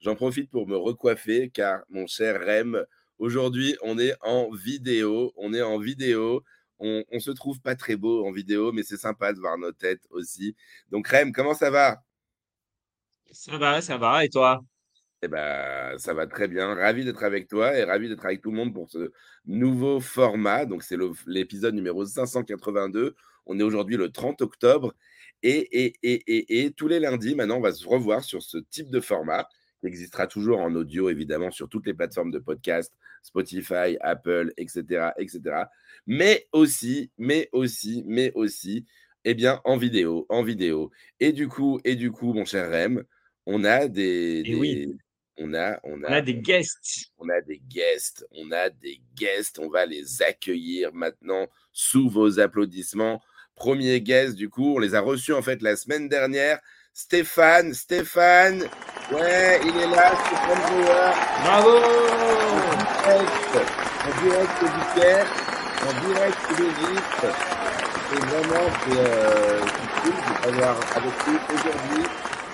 J'en profite pour me recoiffer car mon cher Rem, aujourd'hui on est en vidéo, on est en vidéo, on, on se trouve pas très beau en vidéo, mais c'est sympa de voir nos têtes aussi. Donc Rem, comment ça va? Ça va, ça va. Et toi? Eh ben, ça va très bien. Ravi d'être avec toi et ravi d'être avec tout le monde pour ce nouveau format. Donc, c'est l'épisode numéro 582. On est aujourd'hui le 30 octobre. Et, et, et, et, et tous les lundis, maintenant, on va se revoir sur ce type de format qui existera toujours en audio, évidemment, sur toutes les plateformes de podcast, Spotify, Apple, etc., etc. Mais aussi, mais aussi, mais aussi, eh bien, en vidéo, en vidéo. Et du coup, et du coup, mon cher Rem, on a des, Eh oui. on a, on On a, a des guests. on a des guests, on a des guests, on va les accueillir maintenant sous vos applaudissements. Premier guest, du coup, on les a reçus en fait la semaine dernière. Stéphane, Stéphane, ouais, il est là, Stéphane Bauer, Bravo en direct, en direct du Caire, en direct d'Égypte. Et vraiment, c'est euh, c'est cool de avec nous aujourd'hui.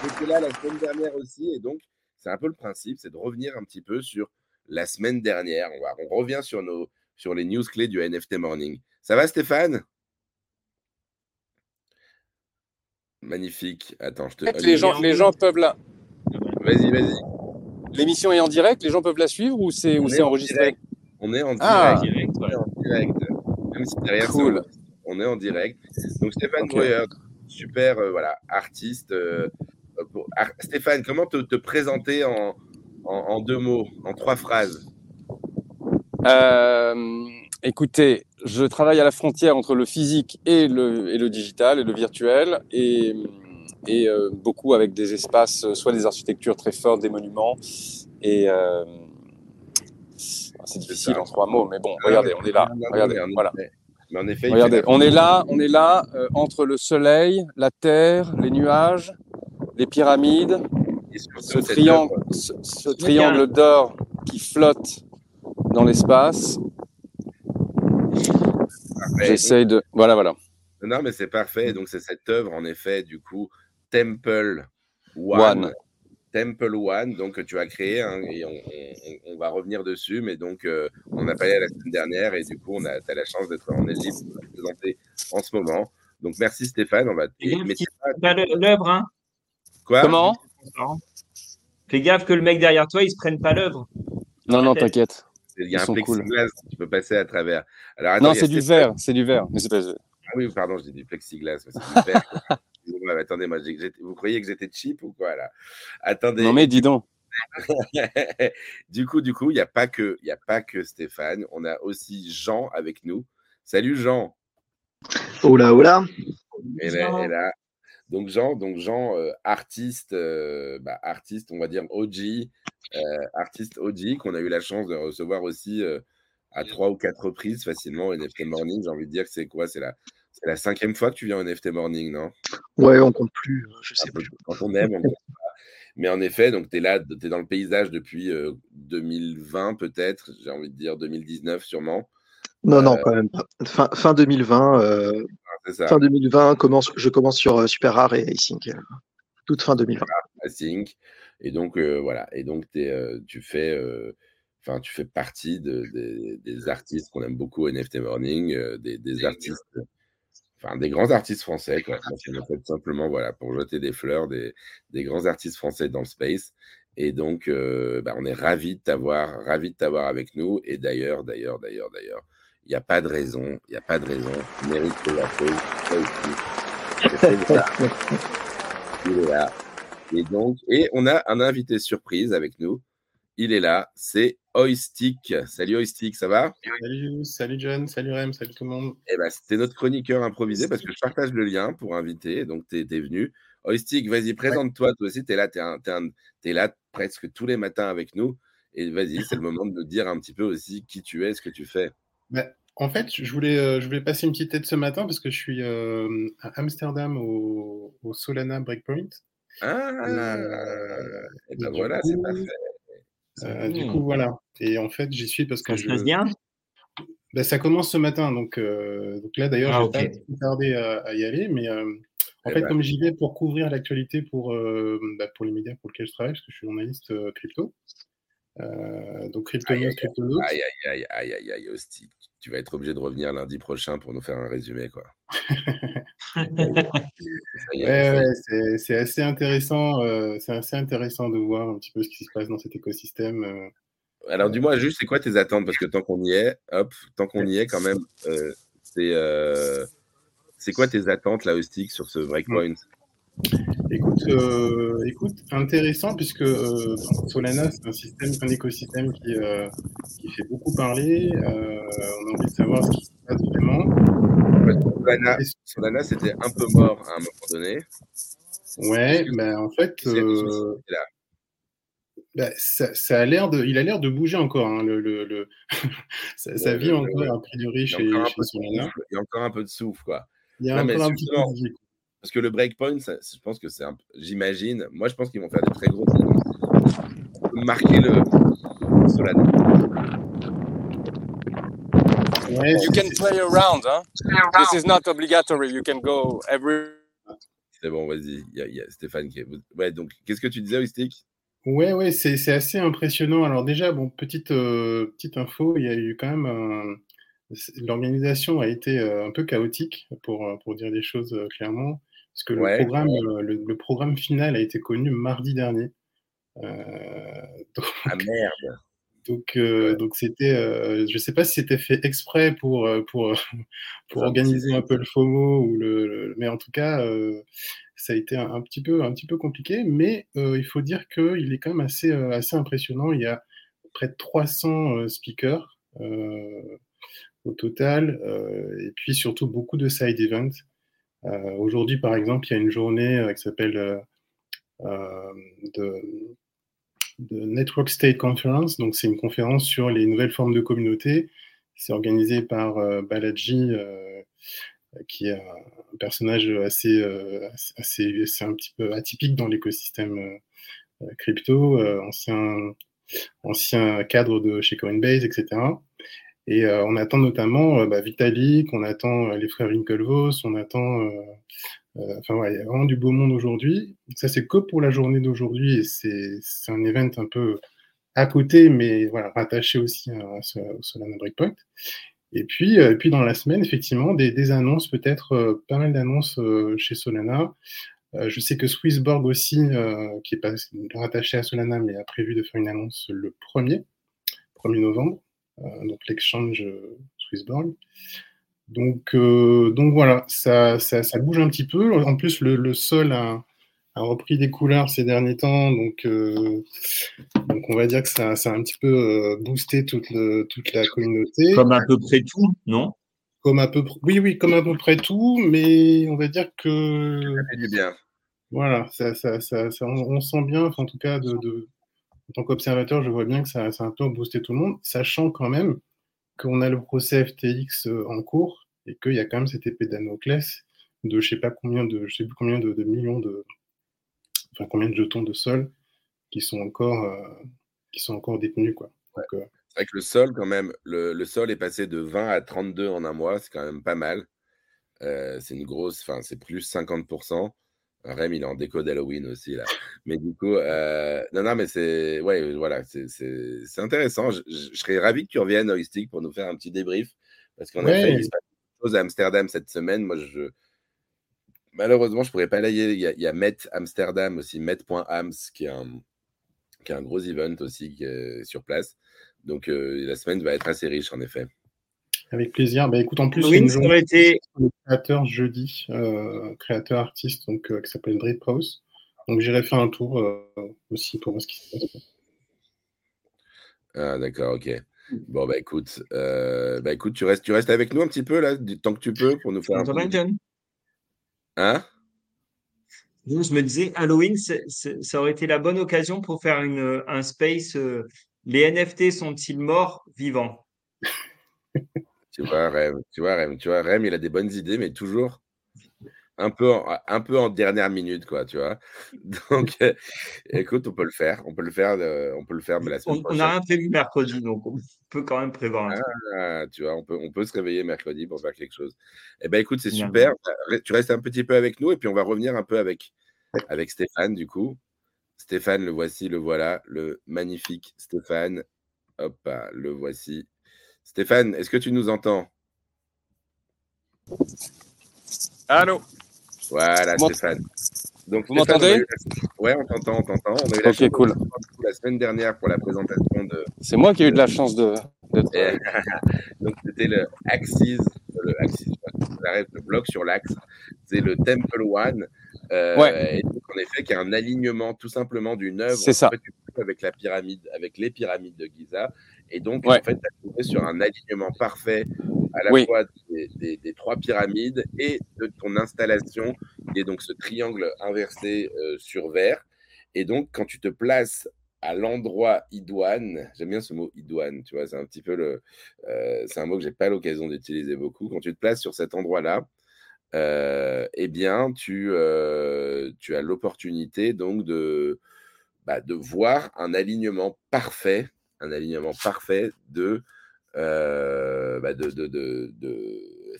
J'étais là la semaine dernière aussi, et donc c'est un peu le principe, c'est de revenir un petit peu sur la semaine dernière. On, va, on revient sur, nos, sur les news clés du NFT Morning. Ça va Stéphane? Magnifique. Attends, je te... fait, les gens, les gens peuvent la. Vas-y, vas-y. L'émission est en direct, les gens peuvent la suivre ou c'est On enregistré? On est en direct. Ah. Direct, On ouais. est en direct. Même si derrière, Cool. on est en direct. Donc Stéphane Ok. Breuer, super euh, voilà, artiste. euh, euh, pour- Ar- Stéphane, comment te, te présenter en, en, en deux mots, en trois phrases? Euh, écoutez, je travaille à la frontière entre le physique et le, et le digital et le virtuel et, et euh, beaucoup avec des espaces, euh, soit des architectures très fortes, des monuments et euh, c'est difficile en trois mots, mais bon, regardez, on est là, regardez, voilà. Mais en effet, il Regardez, on est là, on est là euh, entre le soleil, la terre, les nuages, les pyramides, triangle, ce triangle d'or qui flotte dans l'espace. J'essaye de. Voilà, voilà. Non, mais c'est parfait. Donc, c'est cette œuvre, en effet, du coup, Temple One. One. Temple One, donc que tu as créé, hein, et on, on- on va revenir dessus, mais donc euh, on a parlé la semaine dernière, et du coup, on a as la chance d'être en Égypte pour la présenter en ce moment. Donc, merci Stéphane. On va le- l'œuvre, hein. quoi? Comment? Fais gaffe que le mec derrière toi, il se prenne pas l'œuvre. Non, non, t'inquiète. Il y a Ils un sont cool. plexiglas, tu peux passer à travers. Alors, attends, Non, c'est du verre, c'est du verre. Mais c'est pas. Ah oui, pardon, je dis du plexiglas, mais c'est du verre. Mais attendez, moi, j'ai- vous croyez que j'étais cheap ou quoi là? Attendez. Non, mais dis donc. du coup, du coup, il n'y a pas que, il y a pas que Stéphane. On a aussi Jean avec nous. Salut Jean. Hola, hola. Et là, et là. Donc Jean, donc Jean, euh, artiste, euh, bah, artiste, on va dire OG, artiste OG qu'on a eu la chance de recevoir aussi euh, à trois ou quatre reprises facilement au NFT Morning. J'ai envie de dire que c'est quoi? C'est la, c'est la cinquième fois que tu viens au NFT Morning, non? Ouais, on compte plus, euh, je sais plus. Quand on aime, on compte pas. Mais en effet, donc tu es là, tu es dans le paysage depuis euh, 2020 peut-être, j'ai envie de dire 2019 sûrement. Non, non, Euh, quand même pas. Fin, fin 2020, euh, Ah, ça, fin 2020, commence, je commence sur euh, Super Rare et Async. euh, toute fin 2020. Async. Et donc euh, voilà, et donc euh, tu fais, euh, enfin tu fais partie de- des- des artistes qu'on aime beaucoup au NFT Morning, des, des artistes, enfin des grands artistes français, quoi. Fait simplement voilà pour jeter des fleurs, des, des grands artistes français dans le space. Et donc, euh, bah, on est ravis de t'avoir, ravis de t'avoir avec nous. Et d'ailleurs, d'ailleurs, d'ailleurs, d'ailleurs, il n'y a pas de raison, il n'y a pas de raison. Tu mérites que la pause, toi aussi. Il est là. Et donc, et on a un invité surprise avec nous. Il est là, c'est Oistic. Salut Oistic, ça va? Salut, salut John, salut Rem, salut tout le monde. Eh ben, c'était notre chroniqueur improvisé parce que je partage le lien pour inviter. Donc, tu es, venu. Oistic, vas-y, présente-toi. Toi aussi, tu es là, tu es, là presque tous les matins avec nous. Et vas-y, c'est le moment de nous dire un petit peu aussi qui tu es, ce que tu fais. Bah, en fait, je voulais, euh, je voulais passer une petite tête ce matin parce que je suis euh, à Amsterdam au, au Solana Breakpoint. Ah, Euh, et ben voilà, c'est parfait. Euh, du Mmh. coup, voilà. Et en fait, j'y suis parce que Ça se je. passe bien Bah, ça commence ce matin, donc, euh, donc là d'ailleurs, Ah, je vais pas trop tarder à, à y aller, mais euh, en Eh fait, ben. comme j'y vais pour couvrir l'actualité pour, euh, bah, pour les médias pour lesquels je travaille, parce que je suis journaliste euh, crypto, euh, donc Crypto Aïe, News, aïe, Crypto aïe, aïe, aïe, aïe, aïe, hostie. Tu vas être obligé de revenir lundi prochain pour nous faire un résumé, quoi. Ouais, c'est assez intéressant, euh, c'est assez intéressant de voir un petit peu ce qui se passe dans cet écosystème. euh. Alors, dis-moi juste, c'est quoi tes attentes? Parce que tant qu'on y est, hop, tant qu'on y est, quand même, euh, c'est c'est quoi tes attentes, là, Hostic, sur ce breakpoint? Écoute, euh, écoute, intéressant puisque euh, Solana c'est un système, un écosystème qui, euh, qui fait beaucoup parler. On a envie de savoir ce qui se passe vraiment. Solana, c'était un peu mort à un moment donné. Ouais, ben en fait, euh, ben, ça, ça a l'air de, il a l'air de bouger encore. Hein, le, le, le- ça, vit encore a priori Il y, a chez, encore un chez peu de Solana. souffle, il y a encore un peu de souffle, quoi. Il y a Non, mais encore un petit peu de quoi. Parce que le breakpoint, ça- je pense que c'est un peu- J'imagine, moi, je pense qu'ils vont faire des très annonces. Marquer le Solana. Ouais, You c'est- can play around, hein? This is not obligatory. You can go every. C'est bon, vas-y. Il y, a- il y a Stéphane qui est. Ouais, donc, qu'est-ce que tu disais, Hostic Ouais, ouais, c'est c'est assez impressionnant. Alors déjà, bon, petite euh, petite info, il y a eu quand même un- l'organisation a été euh, un peu chaotique pour euh, pour dire les choses euh, clairement, parce que le Ouais. programme euh, le, le programme final a été connu mardi dernier. Euh, donc Ah merde donc euh, donc c'était, euh, je sais pas si c'était fait exprès pour euh, pour pour Ça, organiser un peu le FOMO ou le, le- mais en tout cas euh, ça a été un, un petit peu un petit peu compliqué mais euh, il faut dire que il est quand même assez euh, assez impressionnant. Il y a près de 300 euh, speakers euh, au total euh, et puis surtout beaucoup de side events. Euh, aujourd'hui par exemple il y a une journée euh, qui s'appelle euh, euh, de de Network State Conference. Donc, c'est une conférence sur les nouvelles formes de communauté. C'est organisé par euh, Balaji, euh, qui est un personnage assez, euh, assez, assez un petit peu atypique dans l'écosystème euh, crypto, ancien, ancien cadre de chez Coinbase, etc. Et on attend notamment bah, Vitalik, on attend les frères Winklevoss, on attend enfin, ouais, il y a vraiment du beau monde aujourd'hui. Ça, c'est que pour la journée d'aujourd'hui et c'est un event un peu à côté, mais voilà, rattaché aussi à, au Solana Breakpoint. Et puis, euh, et puis dans la semaine, effectivement, des, annonces, peut-être euh, pas mal d'annonces euh, chez Solana. Euh, je sais que Swissborg aussi, euh, qui est pas rattaché à Solana, mais a prévu de faire une annonce le 1er, 1er novembre, euh, donc l'exchange euh, Swissborg. Donc, euh, donc voilà, ça, ça, ça bouge un petit peu. En plus, le, le sol a, a repris des couleurs ces derniers temps, donc, euh, donc on va dire que ça, ça a un petit peu euh, boosté toute, le, toute la communauté. Comme à peu près tout, non? Comme à peu pr- oui, oui, comme à peu près tout, mais on va dire que Ça fait du bien. voilà, ça, ça, ça, ça- on, on sent bien, enfin, en tout cas, de, de- en tant qu'observateur, je vois bien que ça, ça a un peu boosté tout le monde, sachant quand même qu'on a le procès FTX euh, en cours et qu'il y a quand même cette épée Damoclès de je sais pas combien de, je sais plus combien de, de millions de, enfin combien de jetons de sol qui sont encore, euh, qui sont encore détenus quoi. Donc, euh, C'est vrai que le sol, quand même, le, le sol est passé de 20 à 32 en un mois, c'est quand même pas mal. Euh, c'est une grosse, enfin, c'est plus 50%. Rem, il est en déco d'Halloween aussi, là. Mais du coup, euh, non, non, mais c'est, ouais, voilà, c'est, intéressant. Je, je- je serais ravi que tu reviennes, Hoistic, pour nous faire un petit débrief. Parce qu'en Ouais. effet, il se passe choses à Amsterdam cette semaine. Moi, je, malheureusement, je pourrais pas aller. Il y a, il y a Met Amsterdam aussi, Met.ams, qui est un, qui est un gros event aussi qui est sur place. Donc, euh, la semaine va être assez riche, en effet. Avec plaisir. Bah écoute, en plus, Oui, ça aurait été. créateur jeudi, euh, créateur artiste, donc euh, qui s'appelle Drip House. Donc j'irai faire un tour euh, aussi pour voir ce qui se passe. Ah, d'accord, ok. Bon, bah écoute, euh, bah écoute, tu restes, tu restes avec nous un petit peu là, du temps que tu peux pour nous faire un Hein? Non, Je me disais, Halloween, c'est- c'est- ça aurait été la bonne occasion pour faire une, un space euh, Les NFT sont-ils morts, vivants? Tu vois, Rem, tu vois, Rem, tu vois, Rem, il a des bonnes idées, mais toujours un peu en, un peu en dernière minute, quoi, tu vois. Donc, euh, écoute, on peut le faire, on peut le faire, euh, on peut le faire, mais la semaine On prochaine. n'a rien prévu mercredi, donc on peut quand même prévoir un truc. Ah, tu vois, on peut, on peut se réveiller mercredi pour faire quelque chose. Eh ben, écoute, c'est super. Re- Tu restes un petit peu avec nous et puis on va revenir un peu avec, avec Stéphane, du coup. Stéphane, le voici, le voilà, le magnifique Stéphane. Hop, le voici. Stéphane, est-ce que tu nous entends? Allô? Voilà, Vous Stéphane. Donc, Vous m'entendez? Ouais, on t'entend, on t'entend. On a eu la Ok, chance de cool. la semaine dernière pour la présentation de, C'est moi qui ai eu de la chance de. Et- donc c'était le Axis, le Axis, j'arrête le bloc sur l'axe, c'est le Temple One. euh, Ouais. Et donc, en effet, qui a un alignement tout simplement d'une œuvre. C'est ça. Avec la pyramide, avec les pyramides de Giza. Et donc, Ouais. en fait, tu as trouvé sur un alignement parfait à la Oui. fois des, des- des trois pyramides et de ton installation, qui est donc ce triangle inversé euh, sur verre. Et donc, quand tu te places à l'endroit idoine, j'aime bien ce mot idoine, tu vois, c'est un petit peu le, euh, c'est un mot que j'ai pas l'occasion d'utiliser beaucoup. Quand tu te places sur cet endroit-là, euh, eh bien, tu, tu as l'opportunité donc de, bah, de voir un alignement parfait, un alignement parfait de, euh, bah, de,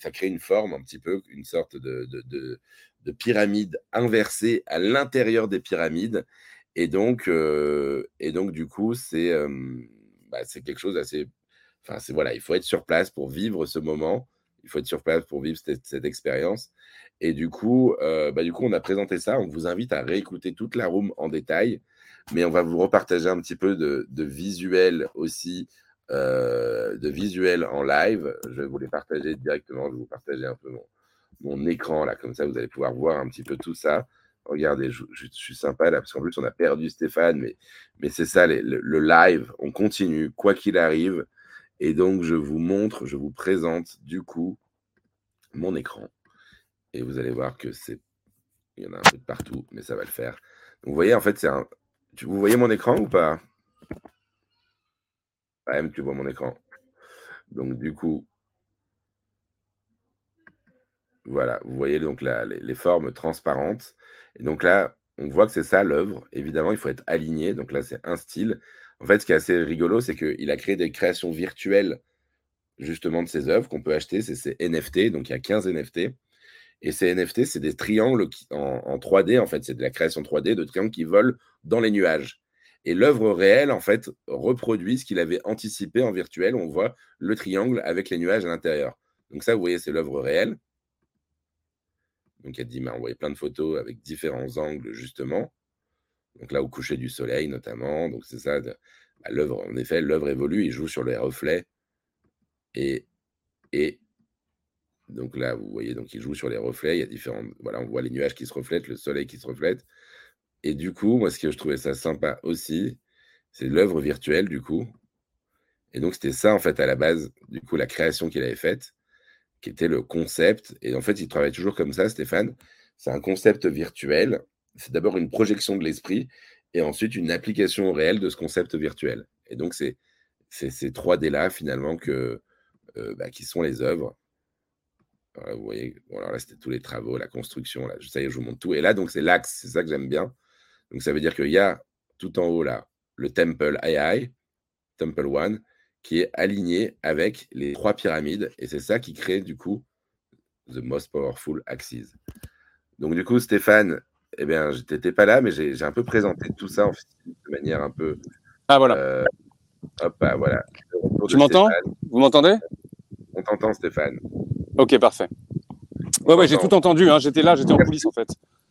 ça crée une forme un petit peu, une sorte de, de, de- de pyramide inversée à l'intérieur des pyramides. Et donc, euh, et donc du coup, c'est euh, bah, quelque chose d'assez. Enfin, c'est voilà, il faut être sur place pour vivre ce moment. Il faut être sur place pour vivre cette, cette expérience. Et du coup, bah, du coup, on a présenté ça. On vous invite à réécouter toute la room en détail, mais on va vous repartager un petit peu de, de visuels aussi, euh, de visuels en live. Je vais vous les partager directement. Je vais vous partager un peu mon, écran là, comme ça, vous allez pouvoir voir un petit peu tout ça. Regardez, je, suis sympa là, parce qu'en plus, on a perdu Stéphane, mais, c'est ça, le, live, on continue, quoi qu'il arrive. Et donc, je vous montre, je vous présente du coup mon écran. Et vous allez voir que c'est. Il y en a un peu de partout, mais ça va le faire. Vous voyez, en fait, c'est un. Vous voyez mon écran ou pas? Même, tu vois mon écran. Donc, du coup, voilà, vous voyez donc les, formes transparentes. Et donc là, on voit que c'est ça l'œuvre. Évidemment, il faut être aligné. Donc là, c'est un style. En fait, ce qui est assez rigolo, c'est qu'il a créé des créations virtuelles justement de ses œuvres qu'on peut acheter. C'est ces NFT. Donc il y a 15 NFT. Et ces NFT, c'est des triangles en, en 3D. En fait, c'est de la création 3D de triangles qui volent dans les nuages. Et l'œuvre réelle, en fait, reproduit ce qu'il avait anticipé en virtuel. On voit le triangle avec les nuages à l'intérieur. Donc ça, vous voyez, c'est l'œuvre réelle. Donc, elle dit, m'a envoyé plein de photos avec différents angles, justement. Donc là, au coucher du soleil, notamment. Donc, c'est ça. bah, l'œuvre, en effet, l'œuvre évolue. Il joue sur les reflets. Et, et donc là, vous voyez, donc il joue sur les reflets. Il y a différents. Voilà, on voit les nuages qui se reflètent, le soleil qui se reflète. Et du coup, moi, ce que je trouvais ça sympa aussi, c'est l'œuvre virtuelle, du coup. Et donc, c'était ça, en fait, à la base, du coup, la création qu'il avait faite, qui était le concept. Et en fait, il travaille toujours comme ça, Stéphane. C'est un concept virtuel. C'est d'abord une projection de l'esprit et ensuite une application réelle de ce concept virtuel. Et donc, c'est ces 3D-là, finalement, que, euh, bah, qui sont les œuvres. Voilà, vous voyez, bon, alors là, c'était tous les travaux, la construction. Là, ça y est, je vous montre tout. Et là, donc, c'est l'axe. C'est ça que j'aime bien. Donc, ça veut dire qu'il y a tout en haut, là, le Temple AI, Temple One, qui est aligné avec les trois pyramides. Et c'est ça qui crée, du coup, The Most Powerful Axis. Donc, du coup, Stéphane, eh bien, je n'étais pas là, mais j'ai un peu présenté tout ça en fait, de manière un peu. Ah voilà. euh, hop, ah, voilà. Tu m'entends? Vous m'entendez? On t'entend, Stéphane. Ok, parfait. Ouais, ouais, j'ai tout entendu. Hein. J'étais là, j'étais en coulisses en fait.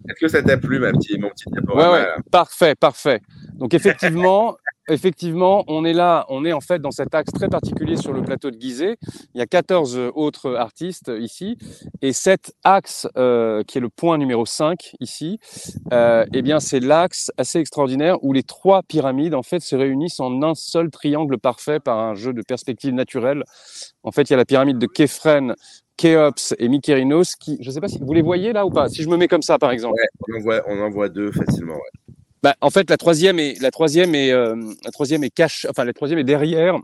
Est-ce que ça t'a plu, ma petite, mon petit Ouais, diaporama ouais, là parfait, parfait. Donc effectivement, effectivement, on est là, on est en fait dans cet axe très particulier sur le plateau de Gizeh. Il y a 14 autres artistes ici, et cet axe euh, qui est le point numéro 5 ici, euh, eh bien c'est l'axe assez extraordinaire où les trois pyramides en fait se réunissent en un seul triangle parfait par un jeu de perspective naturelle. En fait, il y a la pyramide de Képhren, Khéops et Mykérinos qui, je ne sais pas si vous les voyez là ou pas? Si je me mets comme ça par exemple. Ouais, on en voit, on en voit deux facilement. ouais. Bah, en fait, la troisième est la troisième est euh, la troisième est cache, enfin la troisième est derrière.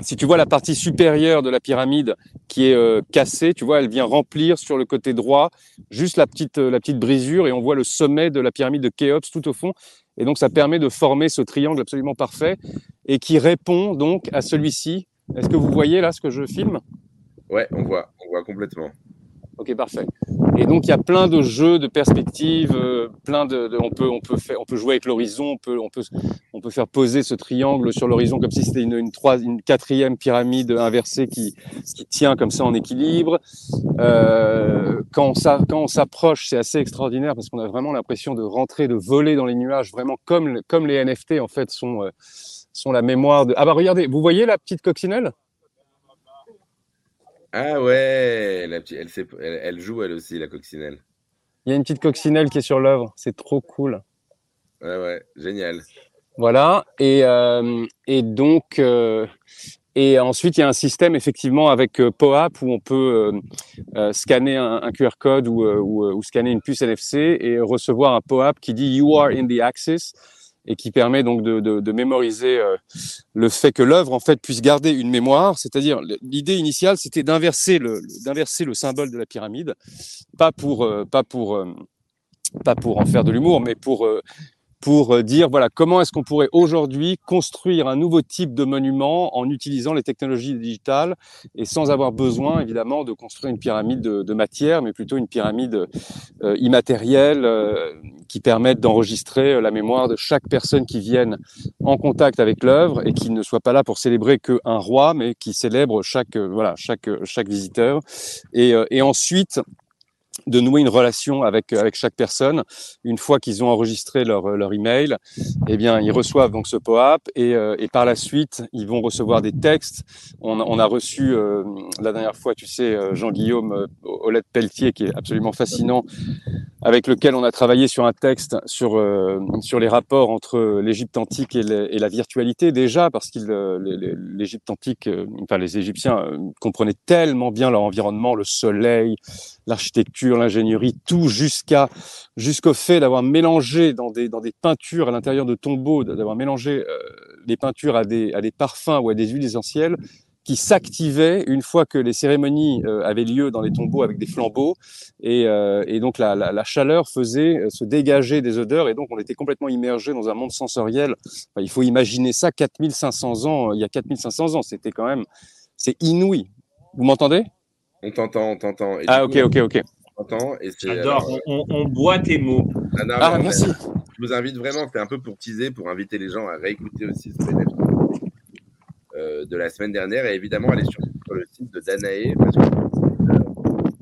Si tu vois la partie supérieure de la pyramide qui est euh, cassée, tu vois, elle vient remplir sur le côté droit juste la petite euh, la petite brisure et on voit le sommet de la pyramide de Khéops tout au fond. Et donc ça permet de former ce triangle absolument parfait et qui répond donc à celui-ci. Est-ce que vous voyez là ce que je filme? Ouais, on voit, on voit complètement. Ok, parfait. Et donc il y a plein de jeux de perspectives, euh, plein de, on peut on peut faire on peut jouer avec l'horizon, on peut on peut on peut faire poser ce triangle sur l'horizon comme si c'était une une, trois, une quatrième pyramide inversée qui qui tient comme ça en équilibre. Euh, quand on s'approche, c'est assez extraordinaire parce qu'on a vraiment l'impression de rentrer, de voler dans les nuages, vraiment comme comme les NFT en fait sont euh, sont la mémoire de. Ah bah regardez, vous voyez la petite coccinelle? Ah ouais, la petite- elle, sait- elle, elle joue elle aussi, la coccinelle. Il y a une petite coccinelle qui est sur l'œuvre, c'est trop cool. Ouais, ouais, génial. Voilà. Et, euh, et donc, euh, et ensuite, il y a un système effectivement avec euh, POAP où on peut euh, euh, scanner un, un QR code ou, euh, ou, euh, ou scanner une puce NFC et recevoir un POAP qui dit You are in the axis et qui permet donc de, de, de mémoriser euh, le fait que l'œuvre en fait puisse garder une mémoire. C'est-à-dire l'idée initiale, c'était d'inverser le d'inverser le symbole de la pyramide, pas pour euh, pas pour euh, pas pour en faire de l'humour, mais pour euh, pour euh, dire voilà comment est-ce qu'on pourrait aujourd'hui construire un nouveau type de monument en utilisant les technologies digitales et sans avoir besoin évidemment de construire une pyramide de, matière, mais plutôt une pyramide euh, immatérielle euh, qui permette d'enregistrer la mémoire de chaque personne qui vienne en contact avec l'œuvre et qui ne soit pas là pour célébrer qu'un roi, mais qui célèbre chaque voilà chaque chaque visiteur. Et, et ensuite de nouer une relation avec avec chaque personne. Une fois qu'ils ont enregistré leur leur email eh bien ils reçoivent donc ce POAP et euh, et par la suite ils vont recevoir des textes. On, a- on a reçu euh, la dernière fois tu sais euh, Jean-Guillaume euh, Olette Pelletier qui est absolument fascinant avec lequel on a travaillé sur un texte sur euh, sur les rapports entre l'Égypte antique et, la virtualité déjà parce qu'il euh, l'Égypte antique euh, enfin les Égyptiens euh, comprenaient tellement bien leur environnement le soleil l'architecture, l'ingénierie, tout jusqu'à jusqu'au fait d'avoir mélangé dans des dans des peintures à l'intérieur de tombeaux, d'avoir mélangé euh, les peintures à des à des parfums ou à des huiles essentielles qui s'activaient une fois que les cérémonies euh, avaient lieu dans les tombeaux avec des flambeaux et, euh, et donc la, la, la chaleur faisait euh, se dégager des odeurs et donc on était complètement immergé dans un monde sensoriel. Enfin, il faut imaginer ça 4500 ans, il y a 4500 ans, c'était quand même c'est inouï. Vous m'entendez? On t'entend, on t'entend. Ah ok ok ok. J'adore. alors, On, boit tes mots. ah, non, Ah merci. Je vous invite vraiment, c'est un peu pour teaser, pour inviter les gens à réécouter aussi ce NFT euh, de la semaine dernière et évidemment aller sur, sur le site de Danae parce que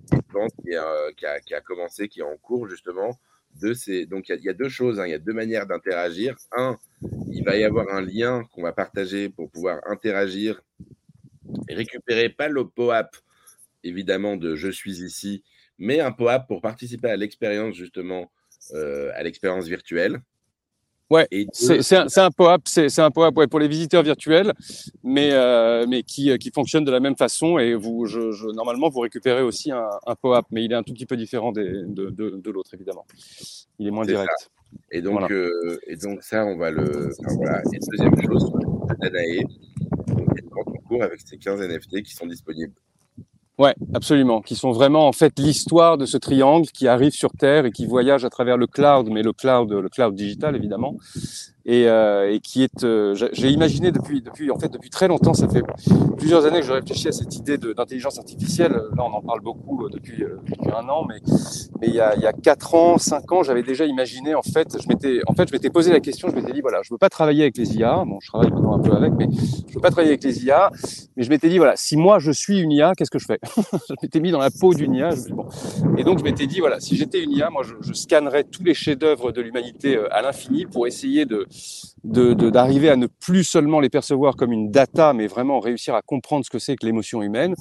c'est une vente qui, a, qui, a, qui a commencé, qui est en cours justement. De ces... Donc il y, a- il y a deux choses, hein. il y a deux manières d'interagir. Un, il va y avoir un lien qu'on va partager pour pouvoir interagir et récupérer pas le POAP évidemment de je suis ici, mais un POAP pour participer à l'expérience justement, euh, à l'expérience virtuelle. Ouais, C'est un, POAP, c'est un POAP ouais, pour les visiteurs virtuels, mais euh, mais qui euh, qui fonctionne de la même façon et vous je, je- normalement vous récupérez aussi un, un POAP, mais il est un tout petit peu différent des, de de, de l'autre évidemment. Il est moins direct. Et donc, Voilà. euh, et donc ça, on va le. enfin, voilà. Et deuxième chose, Danae, donc, cours avec ces 15 NFT qui sont disponibles. Ouais, absolument. Qui sont vraiment en fait l'histoire de ce triangle qui arrive sur Terre et qui voyage à travers le cloud, mais le cloud, le cloud digital évidemment, et, euh, et qui est. euh, j'ai imaginé depuis, depuis en fait depuis très longtemps. Ça fait plusieurs années que je réfléchis à cette idée d'intelligence artificielle. Là, on en parle beaucoup euh, depuis, euh, depuis un an, mais mais il y a, il y a quatre ans, cinq ans, j'avais déjà imaginé. En fait, je m'étais en fait je m'étais posé la question. Je m'étais dit voilà, je veux pas travailler avec les IA. Bon, je travaille maintenant un peu avec, mais je veux pas travailler avec les IA. Mais je m'étais dit voilà, si moi je suis une IA, qu'est-ce que je fais? Je m'étais mis dans la peau d'une IA. bon. Et donc, je m'étais dit, voilà, si j'étais une IA, moi, je, je scannerais tous les chefs-d'œuvre de l'humanité euh, à l'infini pour essayer de de- de- d'arriver à ne plus seulement les percevoir comme une data, mais vraiment réussir à comprendre ce que c'est que l'émotion humaine.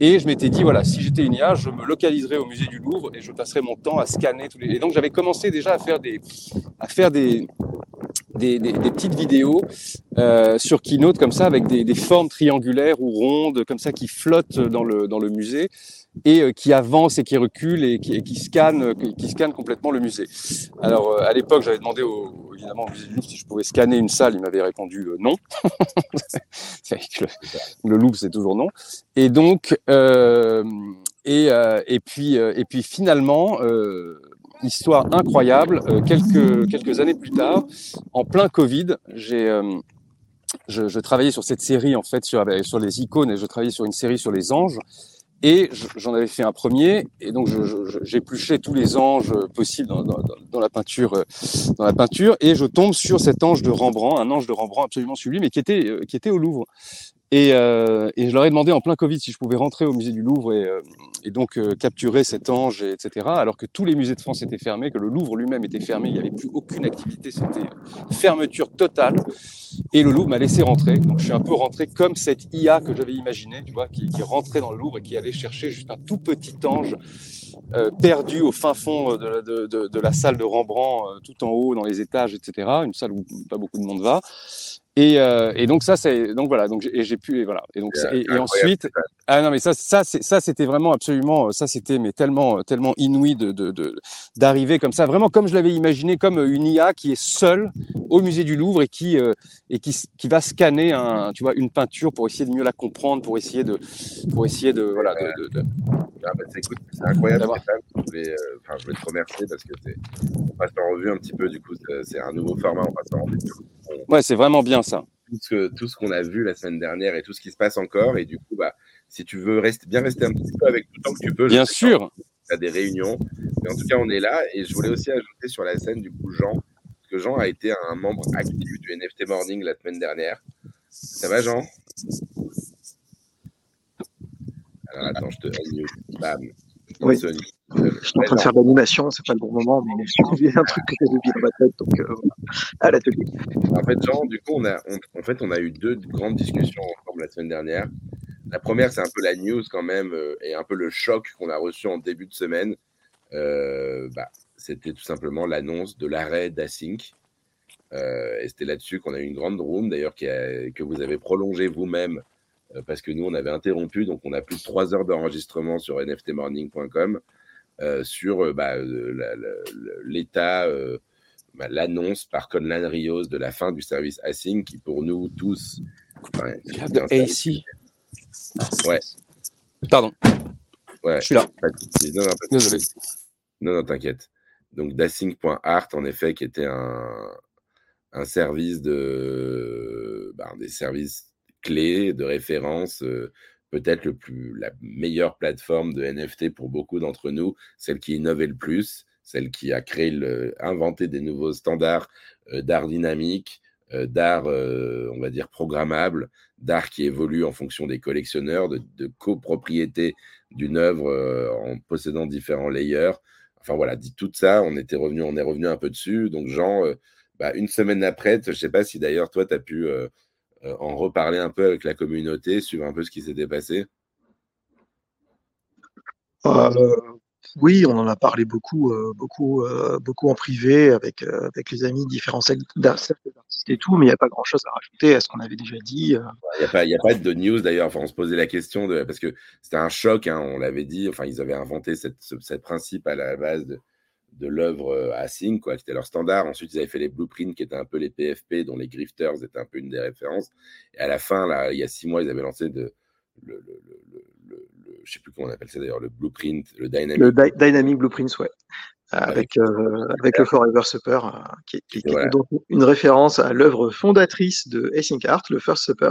Et je m'étais dit, voilà, si j'étais une IA, je me localiserais au musée du Louvre et je passerais mon temps à scanner tous les. Et donc, j'avais commencé déjà à faire des, à faire des, des, des petites vidéos euh, sur Keynote comme ça, avec des, des, formes triangulaires ou rondes, comme ça, qui flottent dans le, dans le musée et euh, qui avancent et qui reculent et qui, et qui scannent, qui scannent complètement le musée. Alors, euh, à l'époque, j'avais demandé au, évidemment au musée du Louvre si je pouvais scanner une salle. Il m'avait répondu euh, non. le, le Louvre, c'est toujours non. Et donc, euh, et, et, puis, et puis finalement, histoire incroyable. Euh, quelques, quelques années plus tard, en plein Covid, j'ai, euh, je, je, travaillais sur cette série en fait sur, sur les icônes et je travaillais sur une série sur les anges. Et j'en avais fait un premier, et donc j'épluchais tous les anges possibles dans, dans, dans, la peinture, euh, dans la peinture, et je tombe sur cet ange de Rembrandt, un ange de Rembrandt absolument sublime, mais qui était, qui était au Louvre. Et, euh, et, je leur ai demandé en plein Covid si je pouvais rentrer au musée du Louvre et, euh, donc euh, capturer cet ange, et, etc. Alors que tous les musées de France étaient fermés, que le Louvre lui-même était fermé, il n'y avait plus aucune activité, c'était fermeture totale. Et le Louvre m'a laissé rentrer. Donc je suis un peu rentré comme cette IA que j'avais imaginé, tu vois, qui, rentrait dans le Louvre et qui allait chercher juste un tout petit ange perdu au fin fond de, la salle de Rembrandt, tout en haut dans les étages, etc. Une salle où pas beaucoup de monde va. Et, euh, et, donc ça c'est donc voilà donc j'ai pu et voilà. Et donc et, et ensuite ah non mais ça ça ça c'était vraiment absolument ça c'était mais tellement tellement inouï de d'arriver de, comme ça. Vraiment comme je l'avais imaginé comme une IA qui est seule au musée du Louvre et qui euh, et qui, qui va scanner un tu vois une peinture pour essayer de mieux la comprendre pour essayer de pour essayer de voilà de, de, de... Ah bah, c'est incroyable je voulais, euh, enfin, je voulais te remercier parce que on passe en revue un petit peu du coup c'est un nouveau format on passe en revue on... ouais c'est vraiment bien ça tout ce, tout ce qu'on a vu la semaine dernière et tout ce qui se passe encore. Et du coup, bah, si tu veux rester, bien rester un petit peu avec tout le temps que tu peux. Bien sûr. Tu as des réunions. Mais en tout cas, on est là. Et je voulais aussi ajouter sur la scène, du coup, Jean, parce que Jean a été un membre actif du NFT Morning la semaine dernière. Ça va, Jean? Alors, attends, je te Bam. Oui. Je suis en train de faire de l'animation, c'est pas le bon moment, mais j'ai un truc que j'ai oublié dans ma tête, donc euh, à l'atelier. En fait, Jean, du coup, on a, on, en fait, on a eu deux grandes discussions ensemble la semaine dernière. La première, c'est un peu la news quand même, euh, et un peu le choc qu'on a reçu en début de semaine. Euh, bah, c'était tout simplement l'annonce de l'arrêt d'Async. Euh, et c'était là-dessus qu'on a eu une grande room, d'ailleurs, que vous avez prolongé vous-même parce que nous, on avait interrompu, donc on a plus de trois heures d'enregistrement sur nftmorning.com sur euh, bah, l'état, bah, l'annonce par Conlan Rios de la fin du service Async, qui pour nous tous. Enfin, AC. Ouais. Pardon. Ouais. Je suis là. Non, non, Désolé. Non, non, t'inquiète. Donc, dasync.art, en effet, qui était un, un service de. Bah, des services clé de référence, euh, peut-être la meilleure plateforme de NFT pour beaucoup d'entre nous, celle qui innovait le plus, celle qui a créé, inventé des nouveaux standards euh, d'art dynamique, euh, d'art, on va dire, programmable, d'art qui évolue en fonction des collectionneurs, de, copropriété d'une œuvre en possédant différents layers. Enfin voilà, dit tout ça, on était revenu, on est revenu un peu dessus. Donc, Jean, bah, une semaine après, je ne sais pas si d'ailleurs toi, tu as pu euh, en reparler un peu avec la communauté, suivre un peu ce qui s'était passé? Euh, Oui, on en a parlé beaucoup, euh, beaucoup, euh, beaucoup en privé avec, euh, avec les amis, différents d'artistes et tout, mais il n'y a pas grand-chose à rajouter à ce qu'on avait déjà dit. Il n'y a, pas, a pas de news d'ailleurs, enfin, on se posait la question, de, parce que c'était un choc, hein, on l'avait dit, enfin, ils avaient inventé cette, ce, cette principe à la base de, de l'œuvre euh, Async, quoi, qui était leur standard. Ensuite, ils avaient fait les blueprints, qui étaient un peu les PFP, dont les grifters étaient un peu une des références. Et à la fin, là, il y a six mois, ils avaient lancé de, le, le, le, le je sais plus comment on appelle ça d'ailleurs, le blueprint, le dynamic. Le di dynamic blueprints, ouais. Avec, euh, avec le Forever Supper, euh, qui, qui, qui voilà. était donc une référence à l'œuvre fondatrice de Async Art, le First Supper,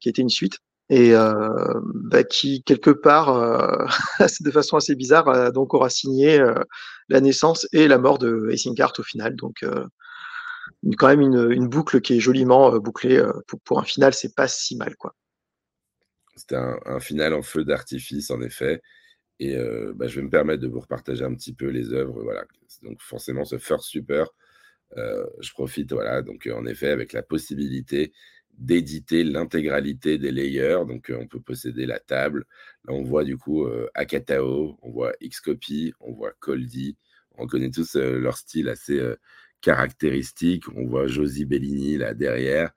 qui était une suite et euh, bah, qui quelque part, euh, de façon assez bizarre, euh, donc aura signé la naissance et la mort de Async Art au final. Donc quand même une, boucle qui est joliment bouclée pour, un final, c'est pas si mal quoi. C'était un, final en feu d'artifice en effet. Et bah, je vais me permettre de vous repartager un petit peu les œuvres. Voilà. Donc forcément, ce First Super, je profite, voilà, donc en effet, avec la possibilité d'éditer l'intégralité des layers. Donc, euh, on peut posséder la table. Là, on voit du coup euh, Akatao, on voit Xcopy, on voit Coldy. On connaît tous euh, leur style assez caractéristiques. On voit Josie Bellini là derrière.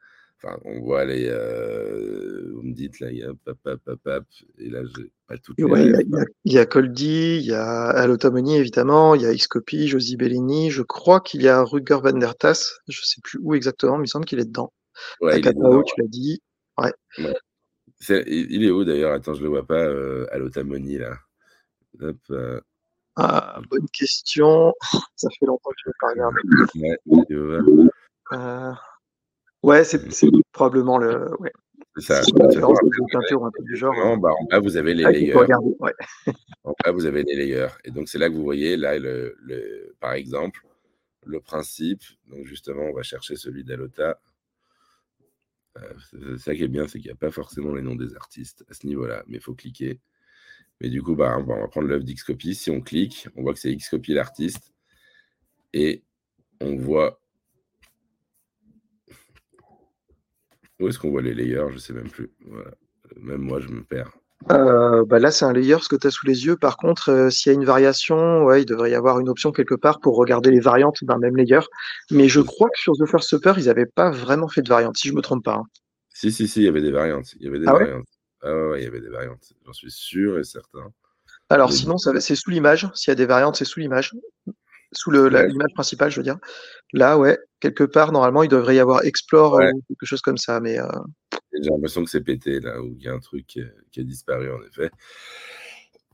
Enfin, on voit les. Euh, vous me dites là, il y a pap, pap, pap, pap et là, j'ai pas toutes les. Ouais, il, y a, Coldy, il y a Alotamoni évidemment, il y a Xcopy, Josie Bellini. Je crois qu'il y a Ruger van der Tass. Je sais plus où exactement, mais il semble qu'il est dedans. Ouais, il est dedans, tu l'as dit. Ouais. il est où d'ailleurs? Attends, je le vois pas. Euh, Alotamoni là. Hop, euh... Ah, bonne question. Ça fait longtemps que je n'ai pas regardé. Ouais, euh, ouais c'est probablement le. Ouais. C'est ça. un peu du genre. Non, bah, en bas, vous avez les ah, layers. Ouais. en bas, vous avez les layers. Et donc, c'est là que vous voyez, là, le, le, par exemple, le principe. Donc, justement, on va chercher celui d'Alota. Euh, ça qui est bien, c'est qu'il n'y a pas forcément les noms des artistes à ce niveau-là, mais il faut cliquer. Mais du coup, bah, on va prendre l'œuvre d'Xcopy. Si on clique, on voit que c'est Xcopy l'artiste. Et on voit. Où est-ce qu'on voit les layers Je ne sais même plus. Même moi, je me perds. Euh, bah là, c'est un layer ce que tu as sous les yeux. Par contre, euh, s'il y a une variation, ouais, il devrait y avoir une option quelque part pour regarder les variantes d'un même layer. Mais je crois que sur The First Supper, ils n'avaient pas vraiment fait de variantes, si je ne me trompe pas. Hein. Si, si, si, il y avait des variantes. Il y avait des ah variantes. Ah ouais, il y avait des variantes, j'en suis sûr et certain. Alors sinon, c'est sous l'image. S'il y a des variantes, c'est sous l'image. Sous l'image principale, je veux dire. Là, ouais, quelque part, normalement, il devrait y avoir Explore ou quelque chose comme ça. Mais euh, J'ai l'impression que c'est pété, là, ou qu'il y a un truc qui, a disparu, en effet.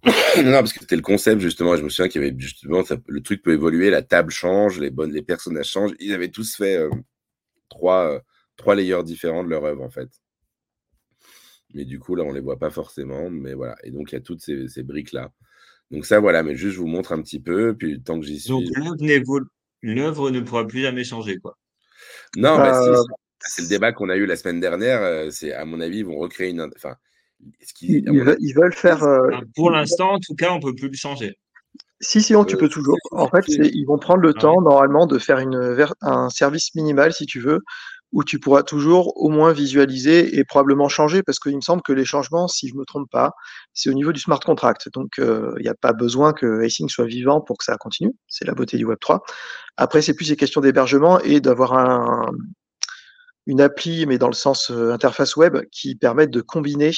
non, parce que c'était le concept, justement. Je me souviens qu'il y avait justement, le truc peut évoluer, la table change, les, bonnes, les personnages changent. Ils avaient tous fait euh, trois, euh, trois layers différents de leur œuvre, en fait. Mais du coup, là, on ne les voit pas forcément. Mais voilà. Et donc, il y a toutes ces, briques-là. Donc, ça, voilà. Mais juste, je vous montre un petit peu. Puis, tant que j'y suis. Donc, l'œuvre ne pourra plus jamais changer, quoi. Non, mais euh, c'est le débat qu'on a eu la semaine dernière. Euh, c'est, à mon avis, ils vont recréer une. Enfin, ils, ils, veulent faire. Euh, pour l'instant, en tout cas, on ne peut plus le changer. Si, sinon, tu peux toujours. En fait, ils vont prendre le ah temps, normalement, de faire une, un service minimal, si tu veux, où tu pourras toujours au moins visualiser et probablement changer, parce qu'il me semble que les changements, si je ne me trompe pas, c'est au niveau du smart contract. Donc, euh, il n'y a pas besoin que Async soit vivant pour que ça continue. C'est la beauté du Web3. Après, c'est plus ces questions d'hébergement et d'avoir un, une appli, mais dans le sens euh, interface web, qui permette de combiner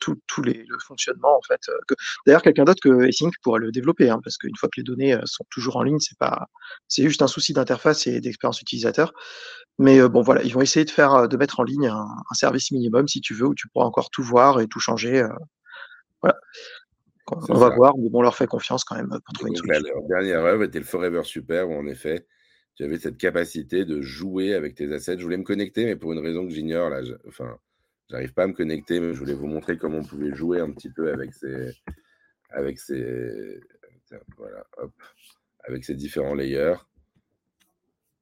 tout, les, le fonctionnement en fait. Euh, d'ailleurs, quelqu'un d'autre que Async pourrait le développer, hein, parce qu'une fois que les données euh, sont toujours en ligne, c'est pas, c'est juste un souci d'interface et d'expérience utilisateur. Mais euh, bon, voilà, ils vont essayer de faire, de mettre en ligne un, service minimum si tu veux, où tu pourras encore tout voir et tout changer. voilà. On va voir, mais bon, on leur fait confiance quand même pour trouver une solution. La, dernière œuvre était le Forever Super, où en effet, tu avais cette capacité de jouer avec tes assets. Je voulais me connecter, mais pour une raison que j'ignore, là, enfin, J'arrive pas à me connecter, mais je voulais vous montrer comment on pouvait jouer un petit peu avec ces, avec ces, voilà, hop, avec ces différents layers.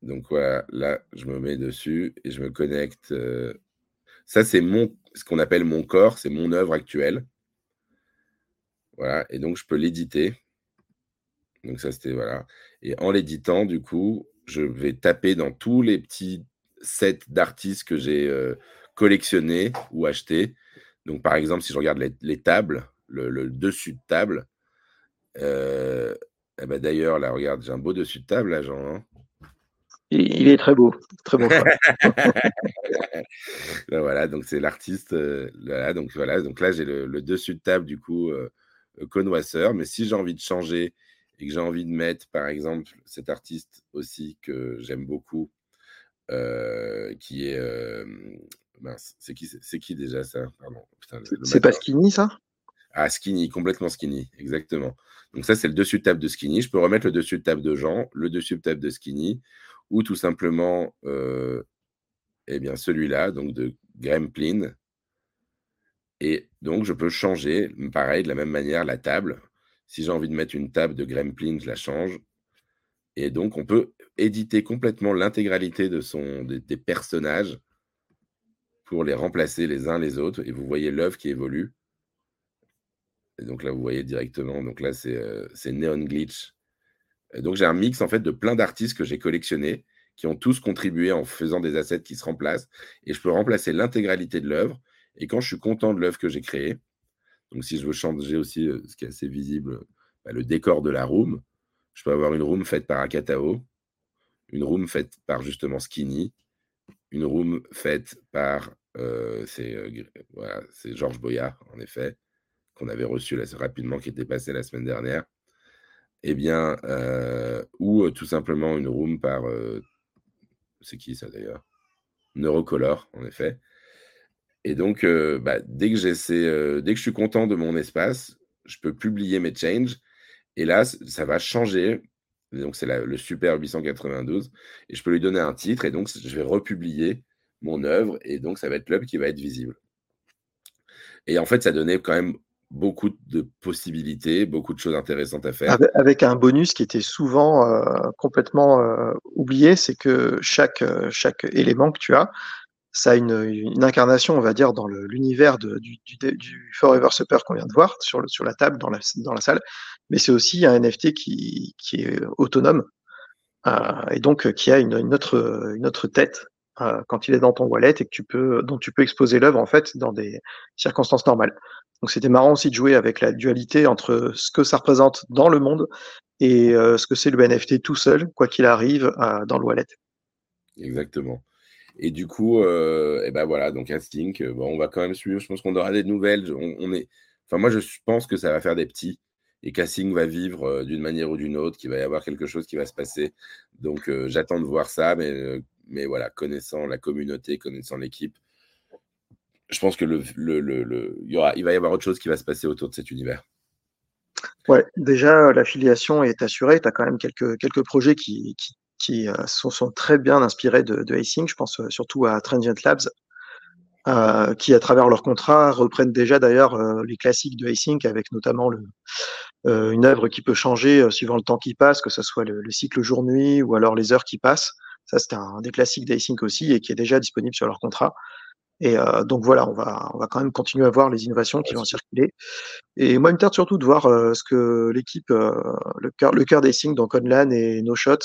Donc voilà, là, je me mets dessus et je me connecte. Euh, ça, c'est mon, ce qu'on appelle mon corps, c'est mon œuvre actuelle. Voilà, et donc je peux l'éditer. Donc ça, c'était voilà. Et en l'éditant, du coup, je vais taper dans tous les petits sets d'artistes que j'ai euh, collectionner ou acheter. Donc, par exemple, si je regarde les, tables, le, dessus de table, euh, eh ben d'ailleurs, là, regarde, j'ai un beau dessus de table, là, Jean. Hein. il est très beau, très beau. Voilà, donc c'est l'artiste. Euh, donc voilà, donc là j'ai le, dessus de table du coup euh, connoisseur. Mais si j'ai envie de changer et que j'ai envie de mettre, par exemple, cet artiste aussi que j'aime beaucoup, qui est c'est qui, c'est qui déjà ça? C'est pas Skinny ça? Ah, Skinny, complètement Skinny, exactement. Donc ça, c'est le dessus de table de Skinny. Je peux remettre le dessus de table de Jean, le dessus de table de Skinny, ou tout simplement, euh, eh bien, celui-là, donc de Gremplin. Et donc, je peux changer, pareil, de la même manière, la table. Si j'ai envie de mettre une table de Gremplin, je la change. Et donc, on peut éditer complètement l'intégralité de son, des personnages pour les remplacer les uns les autres. Et vous voyez l'œuvre qui évolue. Et donc là, vous voyez directement. Donc là, c'est euh, Neon Glitch. donc j'ai un mix en fait de plein d'artistes que j'ai collectionnés qui ont tous contribué en faisant des assets qui se remplacent. Et je peux remplacer l'intégralité de l'œuvre. Et quand je suis content de l'œuvre que j'ai créée, donc si je veux changer aussi euh, ce qui est assez visible, bah, le décor de la room, je peux avoir une room faite par Akatao. une room faite par justement Skinny, une room faite par euh, c'est voilà, Georges Boyard, en effet, qu'on avait reçu rapidement, qui était passé la semaine dernière. Eh bien, ou tout simplement une room par. c'est qui ça d'ailleurs? Neurocolor, en effet. Et donc, bah, dès, que j'essaie, dès que je suis content de mon espace, je peux publier mes changes. Et là, ça va changer. donc, c'est le Super 892. Et je peux lui donner un titre. Et donc, je vais republier mon œuvre. Et donc, ça va être l'œuvre qui va être visible. Et en fait, ça donnait quand même beaucoup de possibilités, beaucoup de choses intéressantes à faire. Avec, un bonus qui était souvent euh, complètement euh, oublié, c'est que chaque, euh, chaque élément que tu as, ça a une, incarnation, on va dire, dans l'univers du, Forever Supper qu'on vient de voir sur, la table, dans la, salle, mais c'est aussi un NFT qui, est autonome et donc qui a une, autre, tête quand il est dans ton wallet et dont tu peux exposer l'œuvre en fait dans des circonstances normales. Donc c'était marrant aussi de jouer avec la dualité entre ce que ça représente dans le monde et euh, ce que c'est le NFT tout seul, quoi qu'il arrive, euh, dans le wallet. Exactement. Et du coup, euh, et ben voilà, donc Async, bon, on va quand même suivre. Je pense qu'on aura des nouvelles. On, est, enfin, moi, je pense que ça va faire des petits et qu'Async va vivre d'une manière ou d'une autre, qu'il va y avoir quelque chose qui va se passer. Donc, j'attends de voir ça, mais, mais voilà, connaissant la communauté, connaissant l'équipe, je pense que le, le, le, y va y avoir autre chose qui va se passer autour de cet univers. Ouais, déjà, l'affiliation est assurée. Tu as quand même quelques, quelques projets qui, qui, qui euh, sont, sont, très bien inspirés de, de Je pense euh, surtout à Transient Labs, euh, qui, à travers leur contrat, reprennent déjà d'ailleurs euh, les classiques de Async, avec notamment le, euh, une œuvre qui peut changer suivant le temps qui passe, que ce soit le, le cycle jour-nuit ou alors les heures qui passent. Ça, c'est un des classiques d'Async aussi et qui est déjà disponible sur leur contrat. Et donc voilà, on va, on va quand même continuer à voir les innovations qui vont circuler. Et moi, il me tarde surtout de voir ce que l'équipe, le cœur, le cœur signes, donc Onlan et No Shot,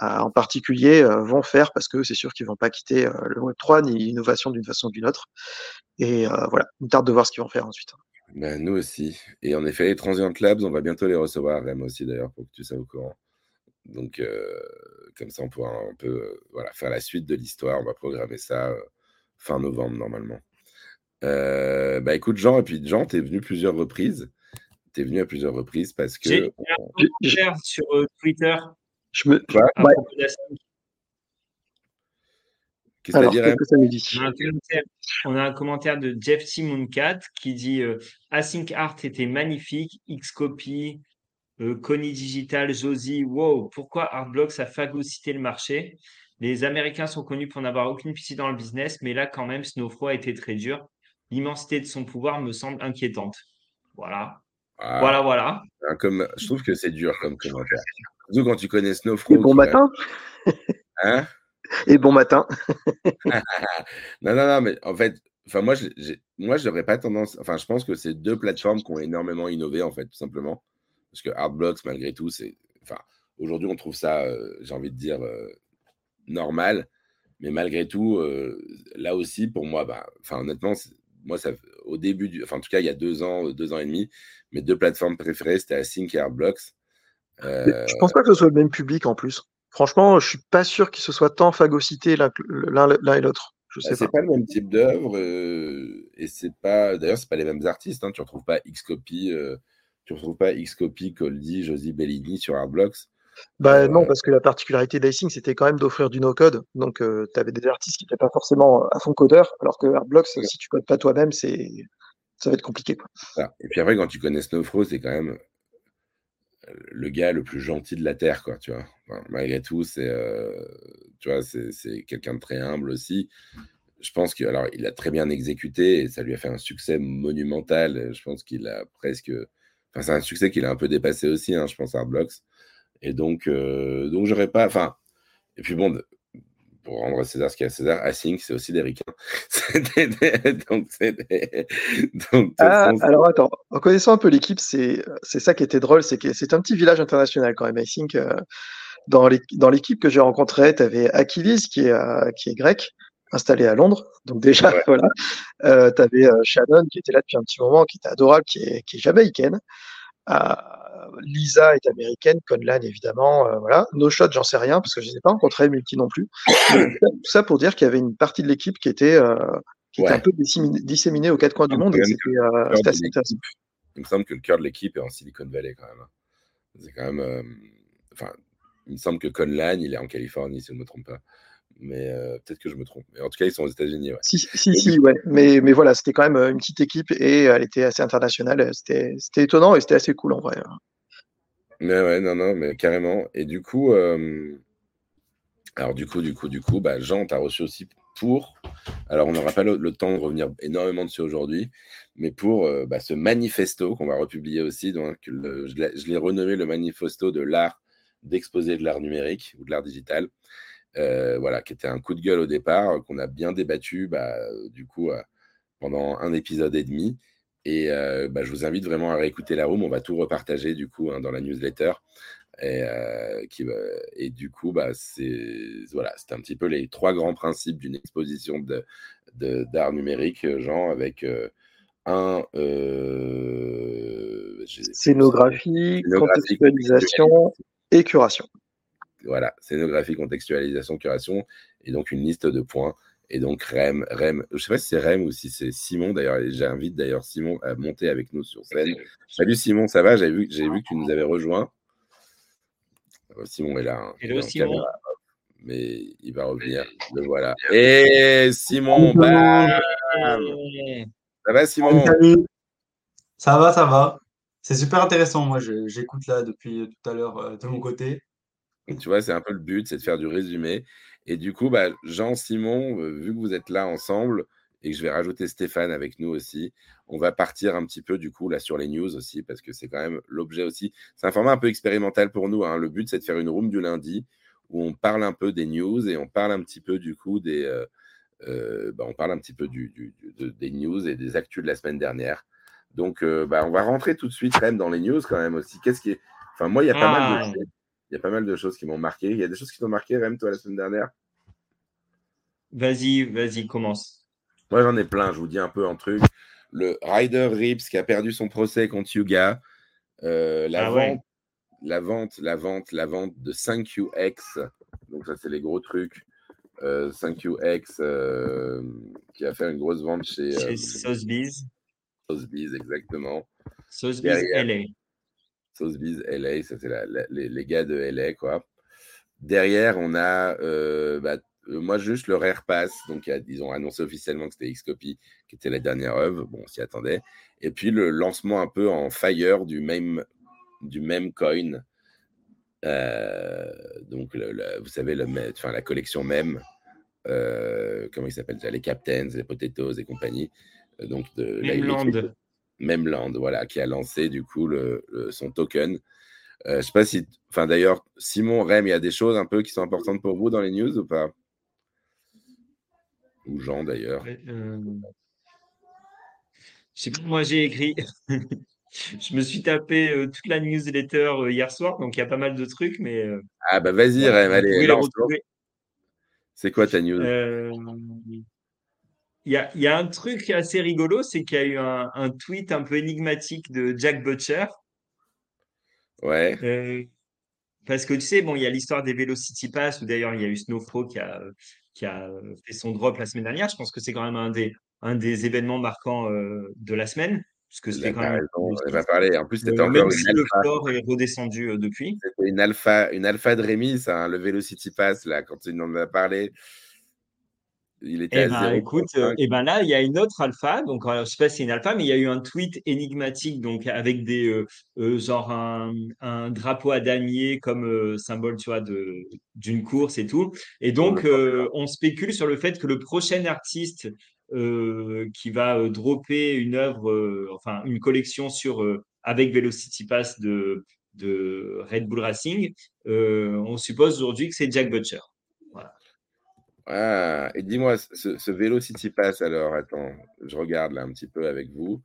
en particulier, vont faire parce que c'est sûr qu'ils vont pas quitter le Web 3 ni l'innovation d'une façon ou d'une autre. Et voilà, il me tarde de voir ce qu'ils vont faire ensuite. Ben, nous aussi. Et en effet, les Transient Labs, on va bientôt les recevoir, même aussi d'ailleurs, pour que tu sois au courant. Donc, comme ça, on pourra un peu voilà, faire la suite de l'histoire. On va programmer ça fin novembre normalement. Euh, bah écoute Jean, et puis Jean, tu es venu plusieurs reprises. Tu es venu à plusieurs reprises parce que... J'ai un commentaire sur euh, Twitter. Je me... Quoi Qu'est-ce que dire que ça me dit? On, a un commentaire de Jeff Simoncat qui dit euh, Async Art était magnifique, Xcopy, euh, Connie Digital, Josie, wow, pourquoi Artblocks a phagocyté le marché? Les Américains sont connus pour n'avoir aucune piscine dans le business, mais là, quand même, Snowfro a été très dur. L'immensité de son pouvoir me semble inquiétante. Voilà. Ah. voilà, voilà. Comme, je trouve que c'est dur comme commentaire. Surtout quand tu connais Snowfro. Et bon matin. Hein? Et bon matin. non, non, non, mais en fait, enfin moi, je, moi, j'aurais pas tendance. Enfin, je pense que c'est deux plateformes qui ont énormément innové, en fait, tout simplement. Parce que Artblocks, malgré tout, c'est. Enfin, aujourd'hui, on trouve ça, euh, j'ai envie de dire, euh, normal. Mais malgré tout, euh, là aussi, pour moi, bah, honnêtement, moi, ça, au début, du, enfin, en tout cas, il y a deux ans, deux ans et demi, mes deux plateformes préférées, c'était Async et Artblocks. Euh... Je pense pas que ce soit le même public en plus. Franchement, je suis pas sûr qu'ils se soient tant phagocytés l'un et l'autre. Je sais bah, c'est pas. le même type d'œuvre euh, et c'est pas. D'ailleurs, c'est pas les mêmes artistes. Hein. Tu retrouves pas Xcopy, euh, tu retrouves pas Xcopy, Coldy, Josie Bellini sur Artblocks. Bah non, parce que la particularité d'Icing, c'était quand même d'offrir du no-code. Donc, euh, tu avais des artistes qui n'étaient pas forcément à fond codeur, alors que Artblocks, si tu codes pas toi-même, c'est ça va être compliqué. Et puis après, quand tu connais Snowfro, c'est quand même le gars le plus gentil de la Terre, quoi, tu vois. malgré tout, c'est euh, tu vois, c'est quelqu'un de très humble aussi. Je pense qu'il alors il a très bien exécuté et ça lui a fait un succès monumental. Je pense qu'il a presque, enfin c'est un succès qu'il a un peu dépassé aussi, hein, je pense Artblocks. Et donc, euh, donc j'aurais pas. Enfin, et puis bon, pour rendre à César ce qu'il y a à César, Async, c'est aussi des ricains. donc, donc ah, alors attends, en connaissant un peu l'équipe, c'est ça qui était drôle, c'est que c'est un petit village international quand même. Async, euh, dans l'équipe que j'ai rencontrée, tu avais Achilles qui est, euh, qui est grec, installé à Londres. Donc déjà, voilà. Euh, tu avais Shannon qui était là depuis un petit moment, qui était adorable, qui est, qui est jamaïcaine. Lisa est américaine, Conlan évidemment, euh, voilà. No Shot, j'en sais rien parce que je ne ai pas rencontré Multi non plus. tout ça pour dire qu'il y avait une partie de l'équipe qui était, euh, qui était Ouais. un peu disséminée, disséminée aux quatre coins du monde et c'était euh, c'était assez intéressant. Il me semble que le cœur de l'équipe est en Silicon Valley quand même. hein. C'est quand même. euh, Enfin, il me semble que Conlan, il est en Californie, si je ne me trompe pas. Mais euh, peut-être que je me trompe. Mais en tout cas, ils sont aux États-Unis. Ouais. Si, si, si, ouais. Mais, mais voilà, c'était quand même une petite équipe et elle était assez internationale. C'était c'était étonnant et c'était assez cool en vrai. Mais ouais, non, non, mais carrément. Et du coup, euh, alors du coup, du coup, du coup, bah, Jean, t'as reçu aussi pour. Alors, on n'aura pas le, temps de revenir énormément dessus aujourd'hui, mais pour euh, bah, ce manifesto qu'on va republier aussi. Donc, je l'ai renommé le manifesto de l'art d'exposer de l'art numérique ou de l'art digital. Euh, voilà, qui était un coup de gueule au départ, euh, qu'on a bien débattu, bah, du coup, pendant un épisode et demi. Et euh, bah, je vous invite vraiment à réécouter la room. On va tout repartager du coup hein, dans la newsletter. Et, euh, qui, va- et du coup, bah, c'est voilà, un petit peu les trois grands principes d'une exposition de, de- d'art numérique, euh, Jean, avec euh, un euh, Scénographie, contextualisation et curation. voilà, scénographie, contextualisation, curation, et donc une liste de points. Et donc Rem, Rem, je sais pas si c'est Rem ou si c'est Simon d'ailleurs. J'invite d'ailleurs Simon à monter avec nous sur scène. Salut Simon, ça va? J'ai vu, j'ai vu que tu nous avais rejoint. Euh, Simon est là. hein. Il Hello, est en Simon. caméra off, mais il va revenir. Le voilà. Et Simon, bam ça va Simon? Salut. Ça va, ça va. C'est super intéressant. Moi, j'écoute là depuis tout à l'heure euh, de mon côté. Tu vois, c'est un peu le but, c'est de faire du résumé. Et du coup, bah, Jean, Simon, vu que vous êtes là ensemble et que je vais rajouter Stéphane avec nous aussi, on va partir un petit peu du coup là sur les news aussi parce que c'est quand même l'objet aussi. C'est un format un peu expérimental pour nous. hein. Le but, c'est de faire une room du lundi où on parle un peu des news et on parle un petit peu du coup des. euh, euh, bah, on parle un petit peu du, du- du- de- des news et des actus de la semaine dernière. Donc, euh, bah, on va rentrer tout de suite quand même dans les news quand même aussi. Qu'est-ce qui est. Enfin, moi, il y a pas mal de Ah. Il y a pas mal de choses qui m'ont marqué. Il y a des choses qui t'ont marqué, Rem, toi, la semaine dernière? Vas-y, vas-y, commence. Moi, j'en ai plein. Je vous dis un peu un truc. Le Ryder Rips qui a perdu son procès contre Yuga. Euh, la, Ah ouais. vente, la vente, la vente, la vente de 5QX. Donc, ça, c'est les gros trucs. Euh, 5QX euh, qui a fait une grosse vente chez Chez euh, Sotheby's. Sotheby's, exactement. Sotheby's. LA. Sotheby's LA, ça c'est la- la- les, les gars de LA, quoi. Derrière, on a, euh, bah, euh, moi, juste le Rare Pass. Donc, ils ont annoncé officiellement que c'était Xcopy qui était la dernière œuvre. Bon, on s'y attendait. Et puis, le lancement un peu en fire du même, du même coin. Euh, donc, le- le- vous savez, le, enfin, la collection même. euh, comment il s'appelle Les Captains, les Potatoes et compagnie. Donc, de Memland. Memland, voilà, qui a lancé du coup le, le- son token. Euh, je sais pas si, enfin d'ailleurs, Simon, Rem, il y a des choses un peu qui sont importantes pour vous dans les news ou pas? Ou Jean d'ailleurs. Euh, Je sais pas, moi j'ai écrit. Je me suis tapé euh, toute la newsletter euh, hier soir, donc il y a pas mal de trucs, mais euh, Ah bah vas-y, Rem, allez. C'est quoi ta news? Il y a, il y a un truc assez rigolo, c'est qu'il y a eu un, un tweet un peu énigmatique de Jack Butcher. Ouais, Euh, parce que tu sais, bon, il y a l'histoire des Velocity Pass, où d'ailleurs il y a eu Snowfro qui a, qui a euh, fait son drop la semaine dernière. Je pense que c'est quand même un des, un des événements marquants euh, de la semaine, puisque là, c'était quand même. on va parler. En plus, c'était Euh, encore même une si le floor est redescendu euh, depuis. C'était une alpha, une alpha de Rémi, ça, hein, le Velocity Pass, là, quand il en a parlé. Il était Eh à ben, 0. écoute, euh, eh ben là, il y a une autre alpha. Donc, euh, je sais pas si c'est une alpha, mais il y a eu un tweet énigmatique, donc avec des euh, euh, genre un, un drapeau à damier comme euh, symbole, tu vois, de d'une course et tout. Et donc, on spécule sur le fait que le prochain artiste qui va dropper une œuvre, enfin une collection sur avec Velocity Pass de de Red Bull Racing, on suppose aujourd'hui que c'est Jack Butcher. Ah, et dis-moi, ce, ce Velocity Pass, alors, attends, je regarde là un petit peu avec vous.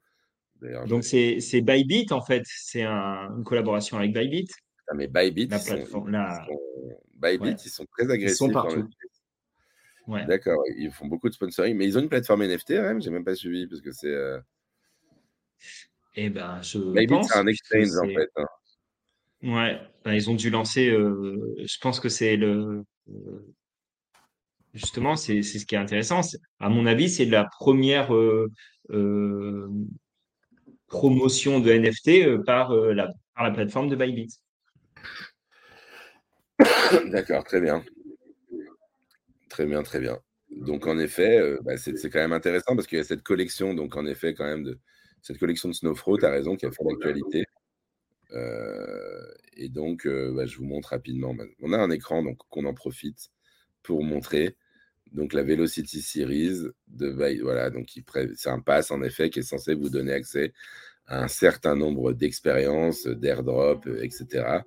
Je- Donc, c'est Bybit, en fait. C'est un- une collaboration avec Bybit. Ah, mais Bybit, La ils sont, plateforme, la- ils sont- Bybit, Ouais. ils sont très agressifs. sont dans partout. le- Ouais. D'accord, ils font beaucoup de sponsoring, mais ils ont une plateforme NFT, même, j'ai même pas suivi parce que c'est. euh, Eh ben, je Bybit, c'est un exchange en fait. hein. Ouais, bah, ils ont dû lancer. euh, je pense que c'est le. euh, Justement, c'est ce qui est intéressant. À mon avis, c'est la première euh, euh, promotion de NFT euh, par, la, plateforme de Bybit. D'accord, très bien. Très bien, très bien. Donc en effet, bah, c'est quand même intéressant parce qu'il y a cette collection, donc en effet, quand même, de cette collection de Snowfro, tu as raison, qui a fait l'actualité. Et donc, bah, je vous montre rapidement. On a un écran, donc qu'on en profite pour montrer. Donc la Velocity Series de voilà, donc c'est un pass en effet qui est censé vous donner accès à un certain nombre d'expériences, d'airdrop, euh, etc.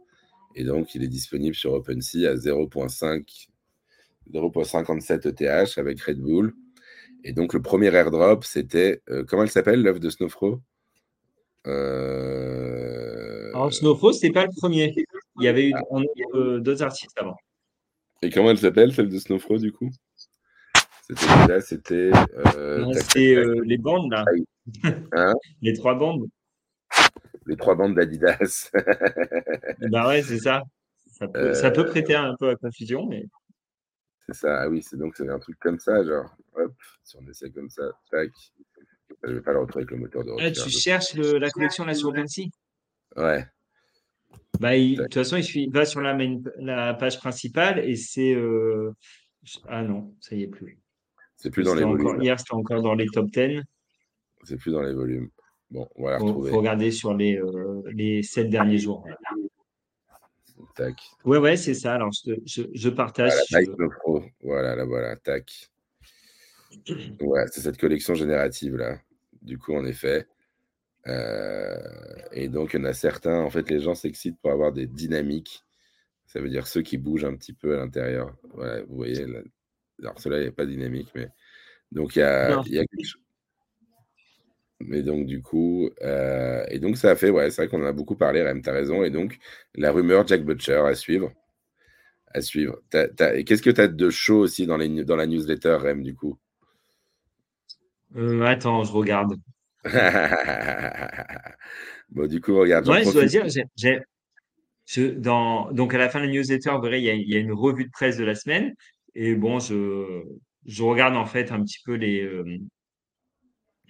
Et donc il est disponible sur OpenSea à 0.5 0.57 ETH avec Red Bull. Et donc, le premier airdrop, c'était. euh, comment elle s'appelle, l'œuvre de Snowfro? Euh, Alors, Snowfro, c'était pas le premier. Il y avait eu on a eu, euh, d'autres artistes avant. Et comment elle s'appelle, celle de Snowfro, du coup? C'était là, c'était. euh, euh, les bandes, là. Hein? Les trois bandes. Les trois bandes d'Adidas. Bah ouais, c'est ça. Ça peut, ça peut prêter un peu à confusion, mais c'est ça, ah oui, c'est donc c'est un truc comme ça, genre. Hop, si on essaie comme ça, tac. Je vais pas le retrouver avec le moteur de Ah, recherche. tu cherches le- la collection là sur OpenSea? Ouais, Bah, il- de toute façon, il suffit, va sur la, main- la page principale et c'est. euh, Ah non, ça y est plus. c'est plus dans les encore-. Hier, c'était encore dans les top 10. C'est plus dans les volumes. Bon, on va la Il faut, retrouver. faut regarder sur les, euh, les sept derniers jours. Tac. Ouais, ouais, c'est ça. Alors, je, je, je partage. Voilà, je- Pro. Voilà, là, voilà, tac. Voilà, c'est cette collection générative là. Du coup, en effet. Euh, et donc, il y en a certains, en fait, les gens s'excitent pour avoir des dynamiques. Ça veut dire ceux qui bougent un petit peu à l'intérieur. Voilà, vous voyez, là. alors cela, il n'y a pas de dynamique, mais. Donc, il y a, y quelque chose. Mais donc, du coup, euh, et donc, ça a fait, ouais, c'est vrai qu'on en a beaucoup parlé, Rem, t'as raison. Et donc, la rumeur Jack Butcher à suivre. À suivre. Qu'est-ce que tu as de chaud aussi dans, les, dans la newsletter, Rem, du coup? Euh, attends, je regarde. Bon, du coup, regarde. Ouais, je dois dire, je- dans, donc à la fin de la newsletter, vous verrez, il y a, il y a une revue de presse de la semaine. Et bon, je, je regarde en fait un petit peu les, euh,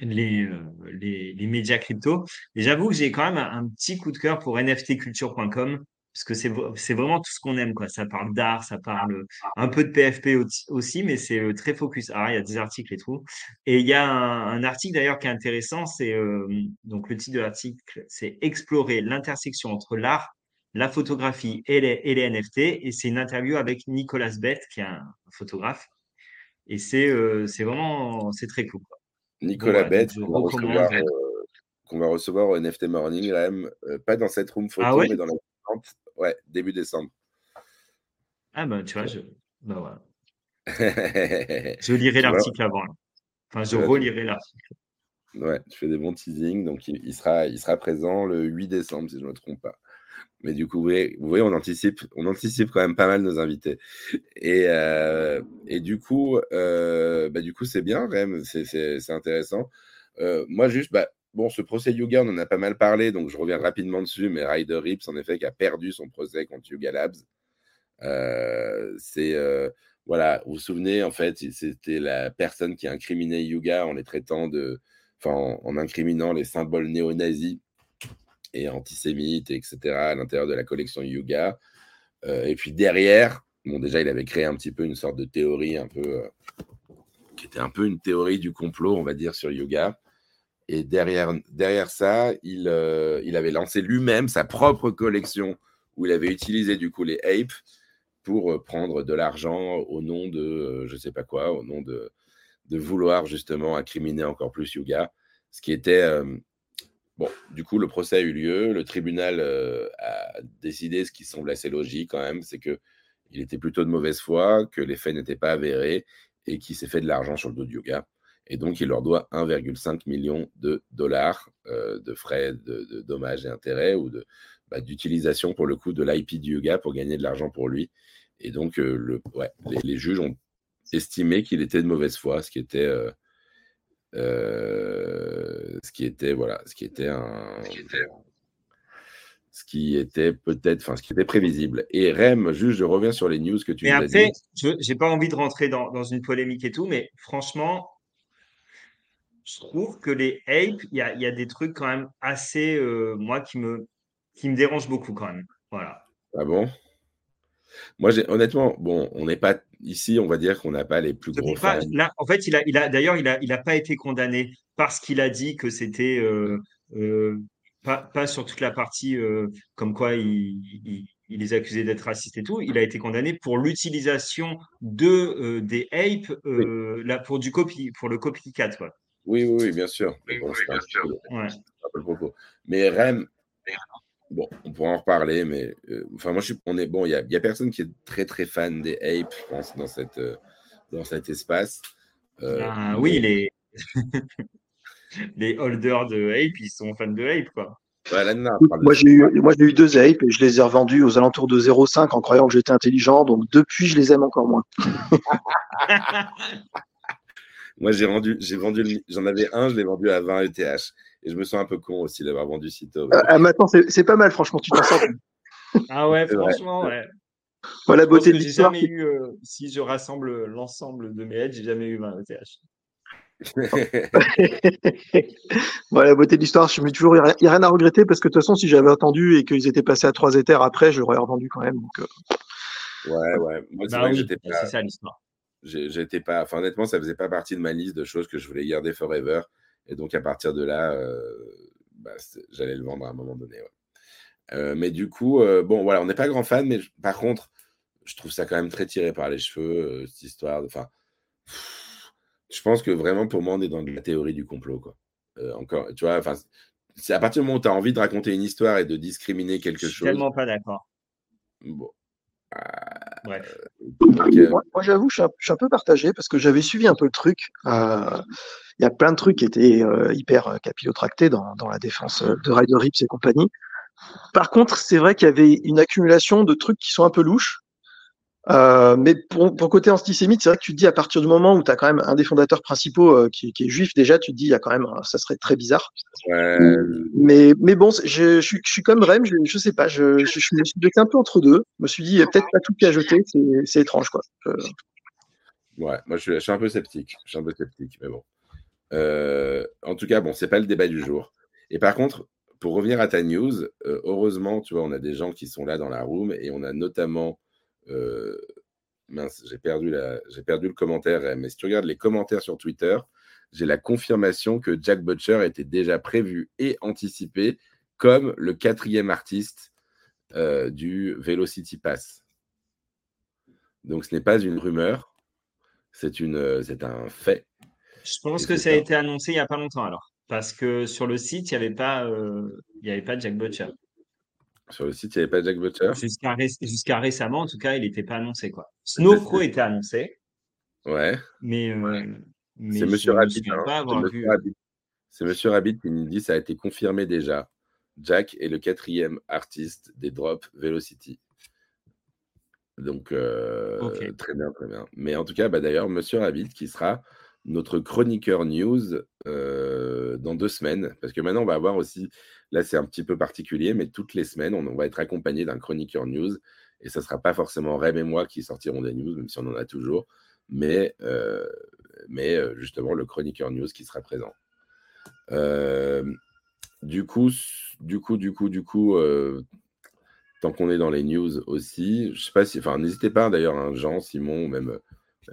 les, euh, les, les médias crypto. Et j'avoue que j'ai quand même un, un petit coup de cœur pour nftculture.com parce que c'est, vraiment tout ce qu'on aime, quoi. Ça parle d'art, ça parle un peu de PFP au- aussi, mais c'est euh, très focus art. Il y a des articles et tout. Et il y a un, un article d'ailleurs qui est intéressant. C'est euh, donc le titre de l'article, c'est Explorer l'intersection entre l'art, la photographie et les, et les NFT. Et c'est une interview avec Nicolas Bett, qui est un photographe. Et c'est euh, vraiment c'est très cool. quoi. Nicolas Bett, qu'on va, recevoir, qu'on va recevoir au NFT Morning, Rem, euh, pas dans cette room photo, Ah ouais? mais dans la Ouais, début décembre. Ah ben tu vois, je, ben voilà. ouais, je lirai l'article avant. là. Enfin, je Ouais, relirai l'article. tu fais des bons teasings, donc il, il sera, il sera présent le 8 décembre, si je ne me trompe pas. Mais du coup, vous voyez, vous voyez, on, anticipe, on anticipe quand même pas mal nos invités. Et, euh, et du coup, euh, bah, du coup, c'est bien, c'est c'est intéressant. Euh, moi, juste, bah, bon, ce procès Yuga, on en a pas mal parlé, donc je reviens rapidement dessus, mais Ryder Rips, en effet, qui a perdu son procès contre Yuga Labs. Euh, c'est, euh, voilà, vous vous souvenez, en fait, c'était la personne qui incriminait Yuga en les traitant de, en, incriminant les symboles néo-nazis et antisémites, etc., à l'intérieur de la collection Yuga. Euh, et puis derrière, bon, déjà, il avait créé un petit peu une sorte de théorie un peu, qui était un peu une théorie du complot, on va dire, sur Yuga. Et derrière, derrière ça, il, euh, il avait lancé lui-même sa propre collection où il avait utilisé du coup les apes pour euh, prendre de l'argent au nom de, euh, je sais pas quoi, au nom de, de vouloir justement incriminer encore plus Yuga. Ce qui était, euh, Bon, du coup, le procès a eu lieu. Le tribunal a décidé ce qui semble assez logique quand même, c'est que il était plutôt de mauvaise foi, que les faits n'étaient pas avérés et qu'il s'est fait de l'argent sur le dos de Yoga. Et donc, il leur doit 1,5 million de dollars euh, de frais de, de dommages et intérêts ou de bah, d'utilisation pour le coup de l'IP du Yoga pour gagner de l'argent pour lui. Et donc, euh, le, ouais, les, les juges ont estimé qu'il était de mauvaise foi, ce qui était euh, euh, ce qui était voilà, ce qui était un, ce qui était peut-être, enfin, ce qui était prévisible. Et Rem, juste, je reviens sur les news que tu mais nous après, as dit. je n'ai pas envie de rentrer dans, dans, une polémique et tout, mais franchement, je trouve que les apes, il y a, y a, des trucs quand même assez, euh, moi, qui me, qui me dérangent beaucoup quand même. Voilà. Ah bon? Moi, honnêtement, bon, on n'est pas ici, on va dire qu'on n'a pas les plus gros pas, fans. Là, en fait, il a, il a d'ailleurs, il n'a il a pas été condamné parce qu'il a dit que c'était euh, euh, pas, pas, sur toute la partie comme quoi il, il, il les accusait d'être racistes et tout. Il a été condamné pour l'utilisation de euh, des apes oui. là pour du copy, pour le copycat, quoi. Oui, oui, oui, bien sûr. Oui, bon, oui, bien sûr. Ouais. Le propos. Mais Rem, bon, on pourra en reparler, mais euh, enfin, moi, je suis, on est bon. Il y a, y a, personne qui est très, très fan des apes, je pense, dans cette, euh, dans cet espace. Euh, ah, oui, les les holders de ape, ils sont fans de ape, quoi. Ouais, non, moi, j'ai eu, moi, j'ai eu deux apes et je les ai revendus aux alentours de 0,5 en croyant que j'étais intelligent. Donc, depuis, je les aime encore moins. Moi, j'ai rendu, j'ai vendu, j'en avais un, je l'ai vendu à 20 ETH. Et je me sens un peu con aussi d'avoir vendu si tôt. Ah, maintenant, c'est pas mal, franchement, tu t'en sors. ah ouais, franchement, ouais. Voilà, la beauté de J'ai jamais eu, euh, si je rassemble l'ensemble de mes aides, j'ai jamais eu 20 ETH. voilà, la beauté de l'histoire, je me dis toujours, il n'y a, rien à regretter parce que de toute façon, si j'avais attendu et qu'ils étaient passés à 3 Ethers après, j'aurais revendu quand même. Donc, euh... Ouais, ouais. Moi, c'est bah oui, pas. C'est ça l'histoire. J'étais pas. Enfin, honnêtement, ça faisait pas partie de ma liste de choses que je voulais garder forever. Et donc, à partir de là, euh, bah, j'allais le vendre à un moment donné. Ouais. Euh, mais du coup, euh, bon, voilà, on n'est pas grand fan, mais je, par contre, je trouve ça quand même très tiré par les cheveux, cette histoire. Enfin, je pense que vraiment, pour moi, on est dans de la théorie du complot, quoi. encore, tu vois, enfin, c'est à partir du moment où tu as envie de raconter une histoire et de discriminer quelque Je suis chose. tellement pas d'accord. Bon. Bref. Donc, euh... Moi, moi j'avoue, je, je, suis un peu partagé parce que j'avais suivi un peu le truc. Euh, il y a plein de trucs qui étaient euh, hyper capillotractés dans, dans la défense de Ryder Rips et compagnie. Par contre, c'est vrai qu'il y avait une accumulation de trucs qui sont un peu louches. Euh, mais pour, pour côté antisémite, c'est vrai que tu te dis à partir du moment où tu as quand même un des fondateurs principaux euh, qui, qui, est juif déjà, tu te dis il y a quand même ça serait très bizarre. Ouais. Mais mais bon, je, je, suis, je suis comme Rem, je, je sais pas, je, je, je me suis bloqué un peu entre deux. Je me suis dit peut-être pas tout qu'à jeter, c'est étrange quoi. Euh... Ouais, moi je suis, je suis, un peu sceptique, je suis un peu sceptique, mais bon. En tout cas, bon, c'est pas le débat du jour. Et par contre, pour revenir à ta news, heureusement, tu vois, on a des gens qui sont là dans la room et on a notamment euh, mince, j'ai perdu, la, j'ai perdu le commentaire, mais si tu regardes les commentaires sur Twitter, j'ai la confirmation que Jack Butcher était déjà prévu et anticipé comme le quatrième artiste euh, du Velocity Pass. Donc ce n'est pas une rumeur, c'est, une, c'est un fait. Je pense et que ça a été annoncé il n'y a pas longtemps alors, parce que sur le site, il n'y avait, pas, euh, il y avait pas Jack Butcher. Sur le site, il n'y avait pas Jack Butcher Jusqu'à, ré jusqu'à récemment, en tout cas, il n'était pas annoncé. Quoi. Snowpro était annoncé. Ouais. Mais, euh, mais c'est Monsieur Rabbit. Hein. C'est Monsieur Rabbit qui nous dit ça a été confirmé déjà. Jack est le quatrième artiste des drops Velocity. Donc, euh, okay. très bien, très bien. Mais en tout cas, bah, d'ailleurs, Monsieur Rabbit qui sera notre chroniqueur news euh, dans deux semaines. Parce que maintenant, on va avoir aussi, là c'est un petit peu particulier, mais toutes les semaines, on, va être accompagné d'un chroniqueur news. Et ça ne sera pas forcément Rem et moi qui sortiront des news, même si on en a toujours, mais, euh, mais justement le chroniqueur news qui sera présent. Euh, du coup, du coup, du coup, du coup, euh, tant qu'on est dans les news aussi, je sais pas si, enfin, n'hésitez pas d'ailleurs, hein, Jean, Simon, ou même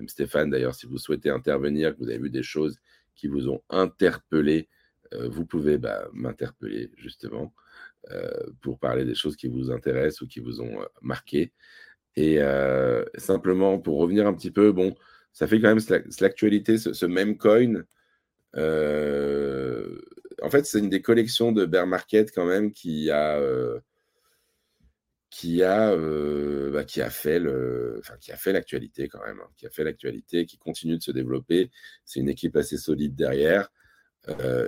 Stéphane d'ailleurs, si vous souhaitez intervenir, que vous avez vu des choses qui vous ont interpellé, euh, vous pouvez bah, m'interpeller justement euh, pour parler des choses qui vous intéressent ou qui vous ont euh, marqué. Et simplement pour revenir un petit peu, bon, ça fait quand même l'actualité, ce, même coin. En fait, c'est une des collections de bear market quand même qui a qui a, bah, qui a fait le, enfin, qui a fait l'actualité quand même, hein, qui a fait l'actualité, qui continue de se développer. C'est une équipe assez solide derrière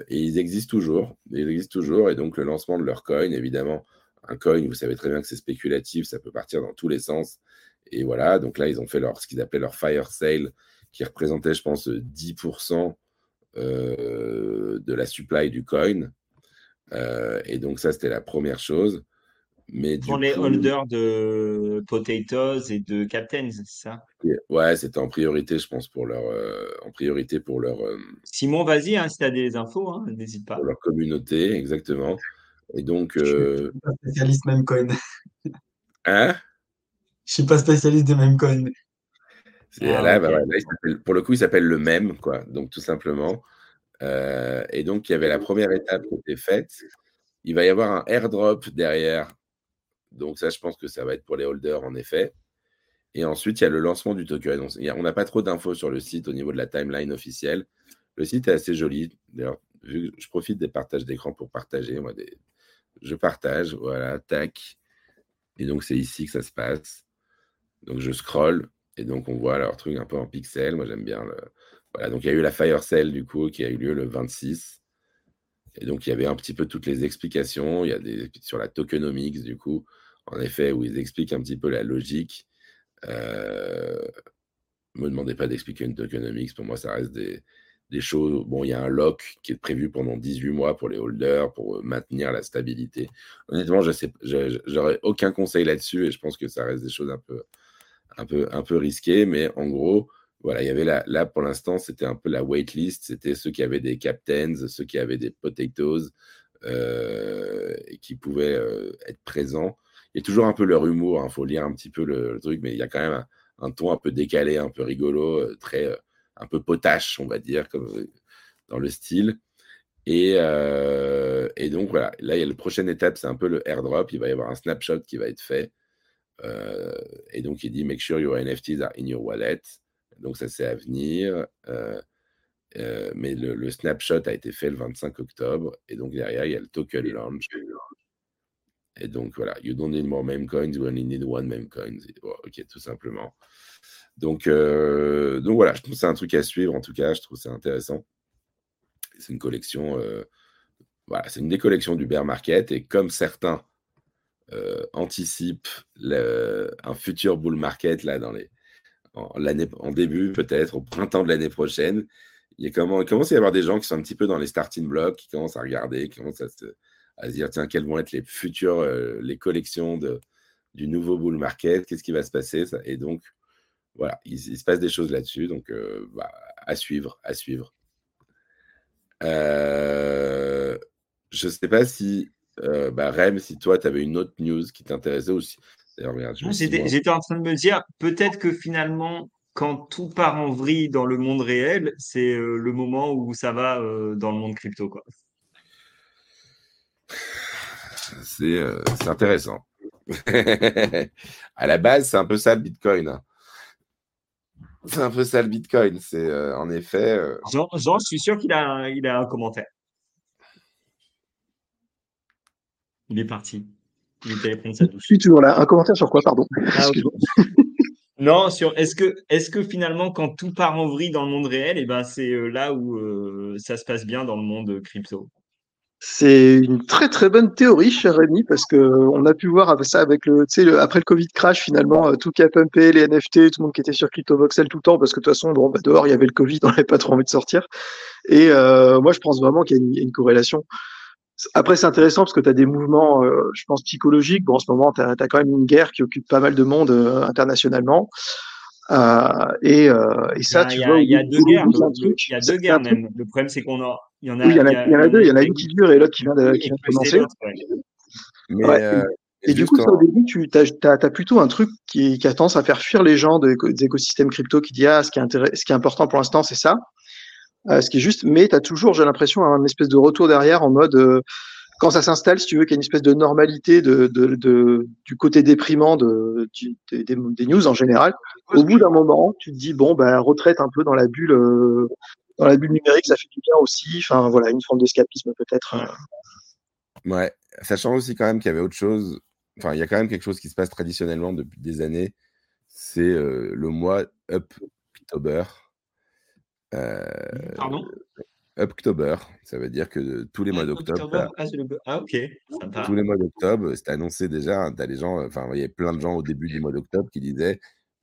et ils existent toujours. Ils existent toujours et donc le lancement de leur coin, évidemment, un coin, vous savez très bien que c'est spéculatif, ça peut partir dans tous les sens. Et voilà, donc là ils ont fait leur, ce qu'ils appelaient leur fire sale, qui représentait, je pense, 10% euh, de la supply du coin. Et donc ça, c'était la première chose. Mais Pour les coup, holders de potatoes et de captains, c'est ça? ouais, c'était en priorité, je pense, pour leur, euh, en priorité pour leur, euh, Simon, vas-y, hein, si tu as des infos, hein, n'hésite pas. pour leur communauté, exactement. Et donc, Je suis euh, pas spécialiste meme coin. hein? Je suis pas spécialiste des meme coins. C'est- Ah, là, bah là, pour le coup, il s'appelle le même, quoi. Donc, tout simplement. Euh, et donc, il y avait la première étape qui était faite. Il va y avoir un airdrop derrière. Donc, ça, je pense que ça va être pour les holders, en effet. Et ensuite, il y a le lancement du token. On n'a pas trop d'infos sur le site au niveau de la timeline officielle. Le site est assez joli. D'ailleurs, vu que je profite des partages d'écran pour partager. Moi. Je partage, voilà, tac. Et donc, c'est ici que ça se passe. Donc, je scroll. Et donc, on voit leur truc un peu en pixel. Moi, j'aime bien le. Voilà, donc il y a eu la Fire Sale, du coup, qui a eu lieu le 26. Et donc, il y avait un petit peu toutes les explications. Il y a des sur la tokenomics, du coup, en effet, où ils expliquent un petit peu la logique. Euh, me demandez pas d'expliquer une tokenomics. Pour moi, ça reste des, des choses. Bon, il y a un lock qui est prévu pendant 18 mois pour les holders pour euh, maintenir la stabilité. Honnêtement, je j'aurais aucun conseil là-dessus et je pense que ça reste des choses un peu, un peu, un peu risquées. Mais en gros, voilà, il y avait là, là pour l'instant, c'était un peu la waitlist. C'était ceux qui avaient des captains, ceux qui avaient des potatoes euh, et qui pouvaient euh, être présents. Il y a toujours un peu leur humour. Il faut lire un petit peu le, truc, mais il y a quand même un, ton un peu décalé, un peu rigolo, euh, très un peu potache, on va dire, comme dans le style. Et, et donc voilà, là, il y a la prochaine étape, c'est un peu le airdrop. Il va y avoir un snapshot qui va être fait. Et donc, il dit Make sure your NFTs are in your wallet. Donc, ça, c'est à venir. Euh, euh, mais le, le snapshot a été fait le 25 octobre. Et donc, derrière, il y a le token launch. Et donc, voilà, you don't need more meme coins, you only need one meme coin. Ok, tout simplement. Donc, euh, donc voilà, je trouve que c'est un truc à suivre. En tout cas, je trouve ça intéressant. C'est une collection, euh, voilà, c'est une des collections du bear market. Et comme certains anticipent le- un futur bull market là dans les, en, en début peut-être au printemps de l'année prochaine, il, y comment, commence à y avoir des gens qui sont un petit peu dans les starting blocks, qui commencent à regarder, qui commencent à se, dire tiens quelles vont être les futures euh, les collections de, du nouveau bull market, qu'est-ce qui va se passer? Et donc voilà, il, il se passe des choses là-dessus, donc euh, bah, à suivre, à suivre. Euh, je ne sais pas si, euh, bah, Rem, si toi, tu avais une autre news qui t'intéressait aussi. J'étais en train de me dire, peut-être que finalement, quand tout part en vrille dans le monde réel, c'est euh, le moment où ça va euh, dans le monde crypto, quoi. c'est euh, c'est intéressant. à la base, c'est un peu ça le Bitcoin. C'est un peu ça le Bitcoin. C'est euh, en effet. euh, Jean, Jean, je suis sûr qu'il a, un- il a un commentaire. Il est parti. Est prendre sa Je suis toujours là. Un commentaire sur quoi, pardon Ah. Non, sur est-ce que est-ce que finalement quand tout part en vrille dans le monde réel, et ben c'est euh, là où euh, ça se passe bien dans le monde crypto? C'est une très très bonne théorie, cher Rémi, parce que on a pu voir ça avec le, tu sais, le- après le Covid crash finalement, euh, tout qui a pumpé, les NFT, tout le monde qui était sur CryptoVoxel tout le temps, parce que de toute façon, bon, bah, dehors il y avait le Covid, on n'avait pas trop envie de sortir. Et euh, moi, je pense vraiment qu'il y a une, il y a une corrélation. Après, c'est intéressant parce que tu as des mouvements, euh, je pense, psychologiques. Bon, en ce moment, tu as, quand même une guerre qui occupe pas mal de monde euh, internationalement. Euh, et, euh, et Il y ça, a, tu vois, il y a deux guerres. il y a deux guerres même. Le problème c'est qu'on a, il y en a. Oui, il y en a, il y a- il y en a deux. Il y en a une qui dure et l'autre qui vient de, qui qui vient est de commencer. précédente, ouais. mais, Ouais, euh, Et du coup, ça, au début, tu as, plutôt un truc qui, qui a tendance à faire fuir les gens de- des écosystèmes crypto qui dit ah, ce qui est, intéress- ce qui est important pour l'instant, c'est ça. Euh, ce qui est juste, mais tu as toujours, j'ai l'impression, un espèce de retour derrière en mode euh, quand ça s'installe, si tu veux, qu'il y a une espèce de normalité de, de, de- du côté déprimant de, du- des, des- des news en général. Au bout d'un moment, tu te dis bon, ben retraite un peu dans la bulle, euh, dans la bulle numérique, ça fait du bien aussi. Enfin voilà, une forme d'escapisme peut-être. euh. Ouais, sachant aussi quand même qu'il y avait autre chose. Enfin, il y a quand même quelque chose qui se passe traditionnellement depuis des années. C'est euh, le mois Uptober. Euh, Pardon? Uptober, ça veut dire que tous les mois d'octobre, October, ah, le- ah, ok. Sympa. tous les mois d'octobre, c'était annoncé déjà. hein, T'as les gens, enfin, il y avait plein de gens au début du mois d'octobre qui disaient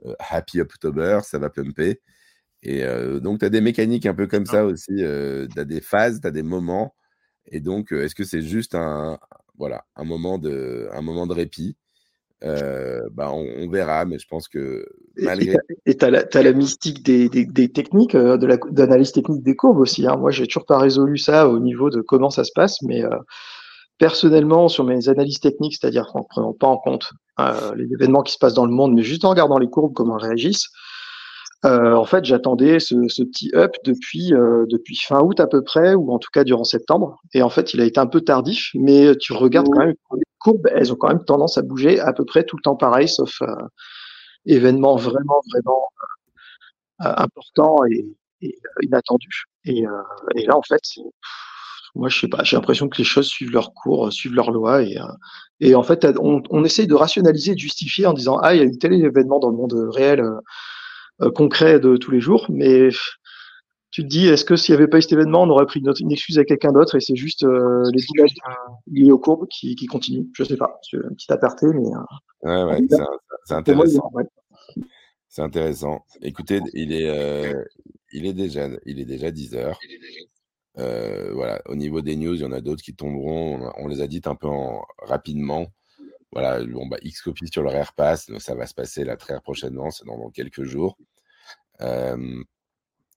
euh, Happy October, ça va pumper. Et euh, donc, tu as des mécaniques un peu comme ça aussi. tu as des phases, tu as des moments. Et donc, euh, est-ce que c'est juste un, voilà, un moment de, un moment de répit? Bah, on, verra, mais je pense que malgré. Et tu as, la mystique des, des, techniques, de d'analyse technique des courbes aussi. Hein. Moi, j'ai toujours pas résolu ça au niveau de comment ça se passe, mais personnellement, sur mes analyses techniques, c'est-à-dire en prenant pas en compte les événements qui se passent dans le monde, mais juste en regardant les courbes, comment elles réagissent, euh, en fait, j'attendais ce, ce, petit up depuis euh, depuis fin août à peu près, ou en tout cas durant septembre. Et en fait, il a été un peu tardif, mais tu regardes quand même les courbes, elles ont quand même tendance à bouger à peu près tout le temps pareil, sauf euh, événements vraiment vraiment euh, importants et, et inattendus. Et, et, là, en fait, moi, je sais pas, j'ai l'impression que les choses suivent leur cours, suivent leur loi, et, et en fait, on, on essaye de rationaliser, de justifier en disant ah, il y a eu tel événement dans le monde réel concret de tous les jours. Mais tu te dis, est-ce que s'il n'y avait pas eu cet événement, on aurait pris une, une excuse à quelqu'un d'autre et c'est juste euh, les images liées aux courbes qui, qui continuent Je sais pas. C'est un petit aparté, mais. Euh, ouais, ouais, c'est intéressant. C'est intéressant. Écoutez, il est, euh, il est déjà, il est déjà 10 heures. Euh, voilà, au niveau des news, il y en a d'autres qui tomberont. On, on les a dites un peu en, rapidement. Voilà, bon, bah, X copies sur le Rare Pass, ça va se passer là très prochainement, c'est dans, quelques jours. ça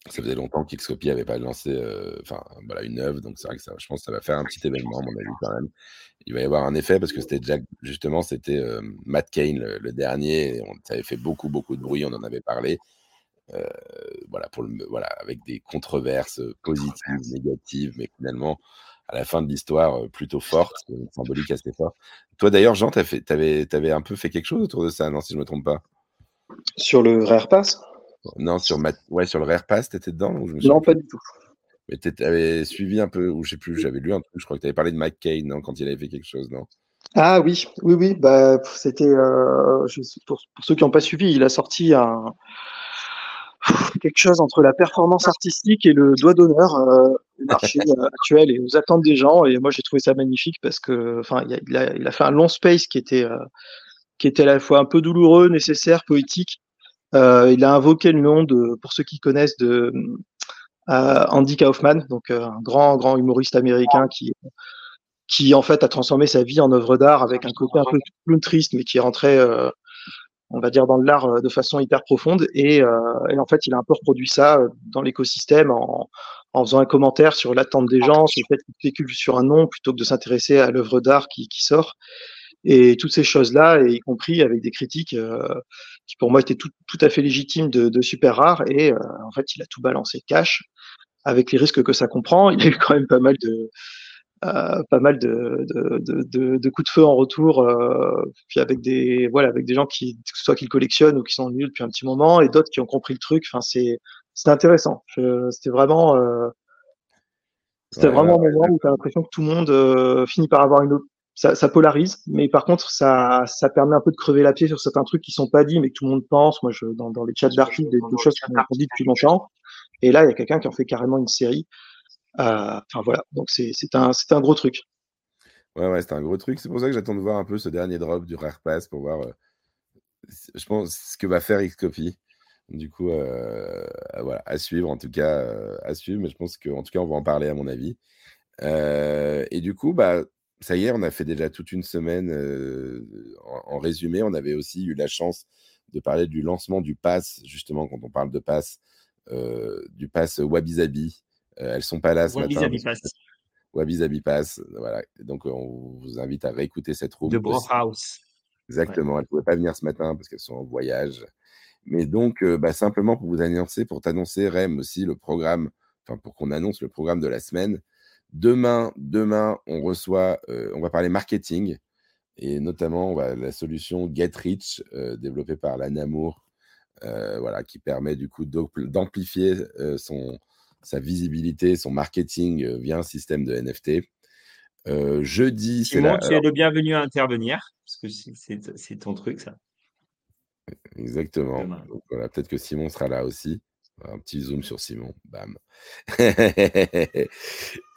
faisait longtemps qu'Xcopy n'avait pas lancé enfin voilà, une œuvre, donc c'est vrai que ça, je pense que ça va faire un petit événement, à mon avis, quand même. Il va y avoir un effet parce que c'était déjà, justement, c'était Matt Kane le, dernier, on, ça avait fait beaucoup, beaucoup de bruit, on en avait parlé. voilà, pour le, voilà, avec des controverses positives, négatives, mais finalement, à la fin de l'histoire plutôt forte, une symbolique assez forte. Toi d'ailleurs, Jean, tu avais, avais, un peu fait quelque chose autour de ça, non, si je ne me trompe pas? Sur le Rare Pass? Non, sur, ouais, sur le Rare Pass, tu étais dedans Non, pas du tout. Mais tu avais suivi un peu, ou je sais plus, j'avais lu un truc, je crois que tu avais parlé de non, quand il avait fait quelque chose, non? Ah oui, oui, oui, bah, c'était, euh, pour, pour, ceux qui n'ont pas suivi, il a sorti un, quelque chose entre la performance artistique et le doigt d'honneur euh, du marché euh, actuel et aux attentes des gens. Et moi, j'ai trouvé ça magnifique parce que, enfin, il a, il a, fait un long space qui était, euh, qui était à la fois un peu douloureux, nécessaire, poétique. Euh, il a invoqué le nom de, pour ceux qui connaissent, de Andy Kaufman, donc un grand, grand humoriste américain qui, qui en fait a transformé sa vie en œuvre d'art avec un côté un peu plus triste, mais qui est rentré on va dire, dans l'art euh, de façon hyper profonde. Et, euh, et, en fait, il a un peu reproduit ça euh, dans l'écosystème en, faisant un commentaire sur l'attente des gens, sur le fait qu'il spécule sur un nom plutôt que de s'intéresser à l'œuvre d'art qui, sort. Et toutes ces choses-là, y compris avec des critiques qui pour moi étaient tout, à fait légitimes de, super rare. Et en fait, il a tout balancé cash avec les risques que ça comprend. Il y a eu quand même pas mal de, euh, pas mal de, de, de, de, coups de feu en retour, euh, puis avec des voilà avec des gens qui soit qu'ils collectionnent ou qui sont nuls depuis un petit moment et d'autres qui ont compris le truc. Enfin c'est c'est intéressant. C'était vraiment euh, c'était vraiment un moment où tu as l'impression que tout le monde euh, finit par avoir une autre. Ça, ça, polarise, mais par contre, ça, ça permet un peu de crever la pied sur certains trucs qui sont pas dits, mais que tout le monde pense. Moi, je, dans, dans les chats d'articles, des, des choses qu'on a dit depuis longtemps. Et là, il y a quelqu'un qui en fait carrément une série. Euh, enfin voilà, donc c'est un, un gros truc. Ouais, ouais, c'est un gros truc. C'est pour ça que j'attends de voir un peu ce dernier drop du Rare Pass pour voir, euh, je pense, ce que va faire Xcopy. Du coup, euh, voilà, à suivre en tout cas, à suivre. Mais je pense qu'en tout cas, on va en parler à mon avis. et du coup, bah, ça y est, on a fait déjà toute une semaine en, résumé. On avait aussi eu la chance de parler du lancement du pass, justement, quand on parle de pass, du pass Wabi Sabi, euh, elles sont pas là ce matin. Wabi Pass. Voilà. Donc, on vous invite à réécouter cette room. De Brohouse. Exactement. Elles ne pouvaient pas venir ce matin parce qu'elles sont en voyage. Mais donc, euh, bah, simplement pour vous annoncer, pour t'annoncer, Rem, aussi le programme, enfin, pour qu'on annonce le programme de la semaine. Demain, demain, on reçoit, euh, on va parler marketing et notamment la solution Get Rich développée par la Namour, voilà, qui permet du coup d'amplifier son, sa visibilité, son marketing euh, via un système de NFT. Euh, jeudi, c'est. Tu es le bienvenu à intervenir, parce que c'est ton truc, ça. Exactement. voilà, peut-être que Simon sera là aussi. Un petit zoom sur Simon, bam. et,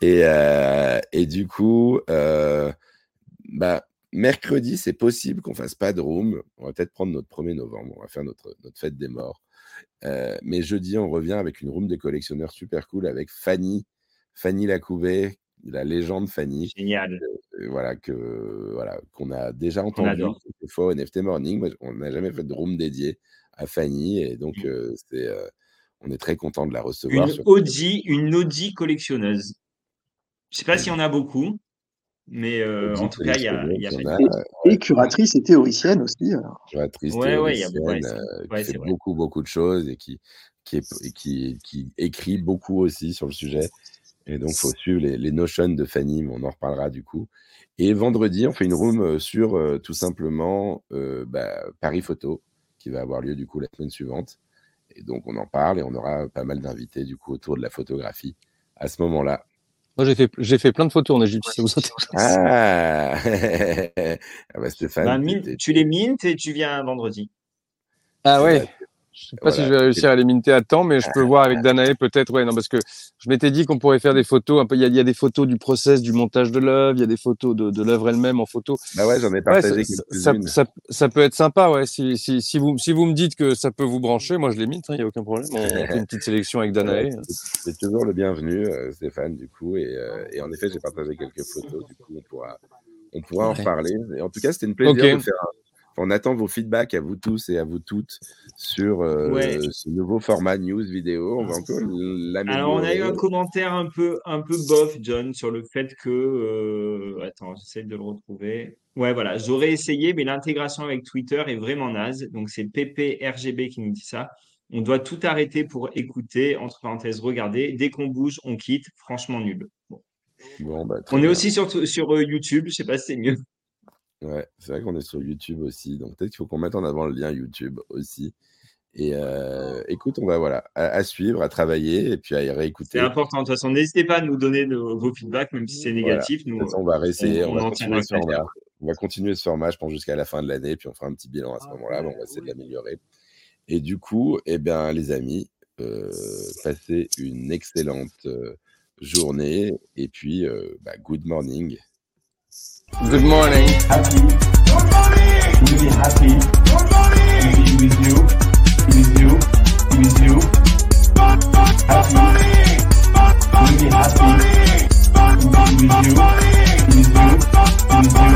euh, et, du coup, bah, mercredi, c'est possible qu'on fasse pas de room. On va peut-être prendre notre 1er novembre. On va faire notre, notre fête des morts. Euh, mais jeudi, on revient avec une room des collectionneurs super cool avec Fanny, Fanny Lacouvet, la légende Fanny. Génial. voilà, que, voilà, qu'on a déjà entendu quelques fois au NFT Morning. on n'a jamais fait de room dédié à Fanny et donc mmh. c'est, on est très content de la recevoir. Une Audi, une Audi collectionneuse. Je ne sais pas s'il y en a beaucoup, mais en tout cas, il y a, y a et, curatrice et théoricienne aussi. Curatrice, ouais, théoricienne, qui fait beaucoup, beaucoup de choses et qui, qui, qui, qui écrit beaucoup aussi sur le sujet. Et donc, il faut suivre les, les, notions de Fanny, mais on en reparlera du coup. Et vendredi, on fait une room euh, sur euh, tout simplement euh, bah, Paris Photo, qui va avoir lieu du coup la semaine suivante. Et donc, on en parle et on aura pas mal d'invités du coup autour de la photographie à ce moment-là. Moi, j'ai fait, j'ai fait plein de photos en Égypte, ça vous Ah, ah bah, Stéphane. Bah, tu les mintes et tu viens vendredi. Ah ouais. Je sais pas si je vais réussir à les minter à temps, mais je peux voir avec Danae peut-être. Ouais, non, parce que je m'étais dit qu'on pourrait faire des photos. Un peu, il y, a, il y a des photos du process, du montage de l'œuvre. Il y a des photos de, de l'œuvre elle-même en photo. Bah ouais, j'en ai partagé ça, ça, ça, peut être sympa, ouais. Si, si, si, vous, si vous me dites que ça peut vous brancher, moi je les minte. Il hein, n'y a aucun problème. On fait une petite sélection avec Danae. C'est toujours le bienvenu, euh, Stéphane, du coup. Et, euh, et en effet, j'ai partagé quelques photos. Du coup, on pourra, on pourra en reparler. Et en tout cas, c'était une plaisir de faire un on attend vos feedbacks à vous tous et à vous toutes sur euh, ce nouveau format news vidéo. On va encore l'améliorer. Alors, on a eu un commentaire un peu, un peu bof, John, sur le fait que. Euh, attends, j'essaie de le retrouver. Ouais, voilà, j'aurais essayé, mais l'intégration avec Twitter est vraiment naze. Donc, c'est PPRGB qui nous dit ça. On doit tout arrêter pour écouter, entre parenthèses, regarder. Dès qu'on bouge, on quitte. Franchement, nul. Bon. Bah, on est aussi sur, sur euh, YouTube, je sais pas si c'est mieux. Ouais, c'est vrai qu'on est sur YouTube aussi, donc peut-être qu'il faut qu'on mette en avant le lien YouTube aussi. Et euh, écoute, on va voilà, à, suivre, à travailler et puis à y réécouter. C'est important. De toute façon, n'hésitez pas à nous donner vos feedbacks, même si c'est négatif. Nous, on va réessayer, on, va continuer ce format. On va continuer ce format, je pense, jusqu'à la fin de l'année, puis on fera un petit bilan à ce moment-là, on va essayer de l'améliorer. Et du coup, eh bien, les amis, euh, passez une excellente euh, journée et puis euh, bah, good morning. Good morning. Happy. Good morning. Really happy. Good morning. Be with you. With you. With you. Happy. Really happy. To be with you. With you. With you.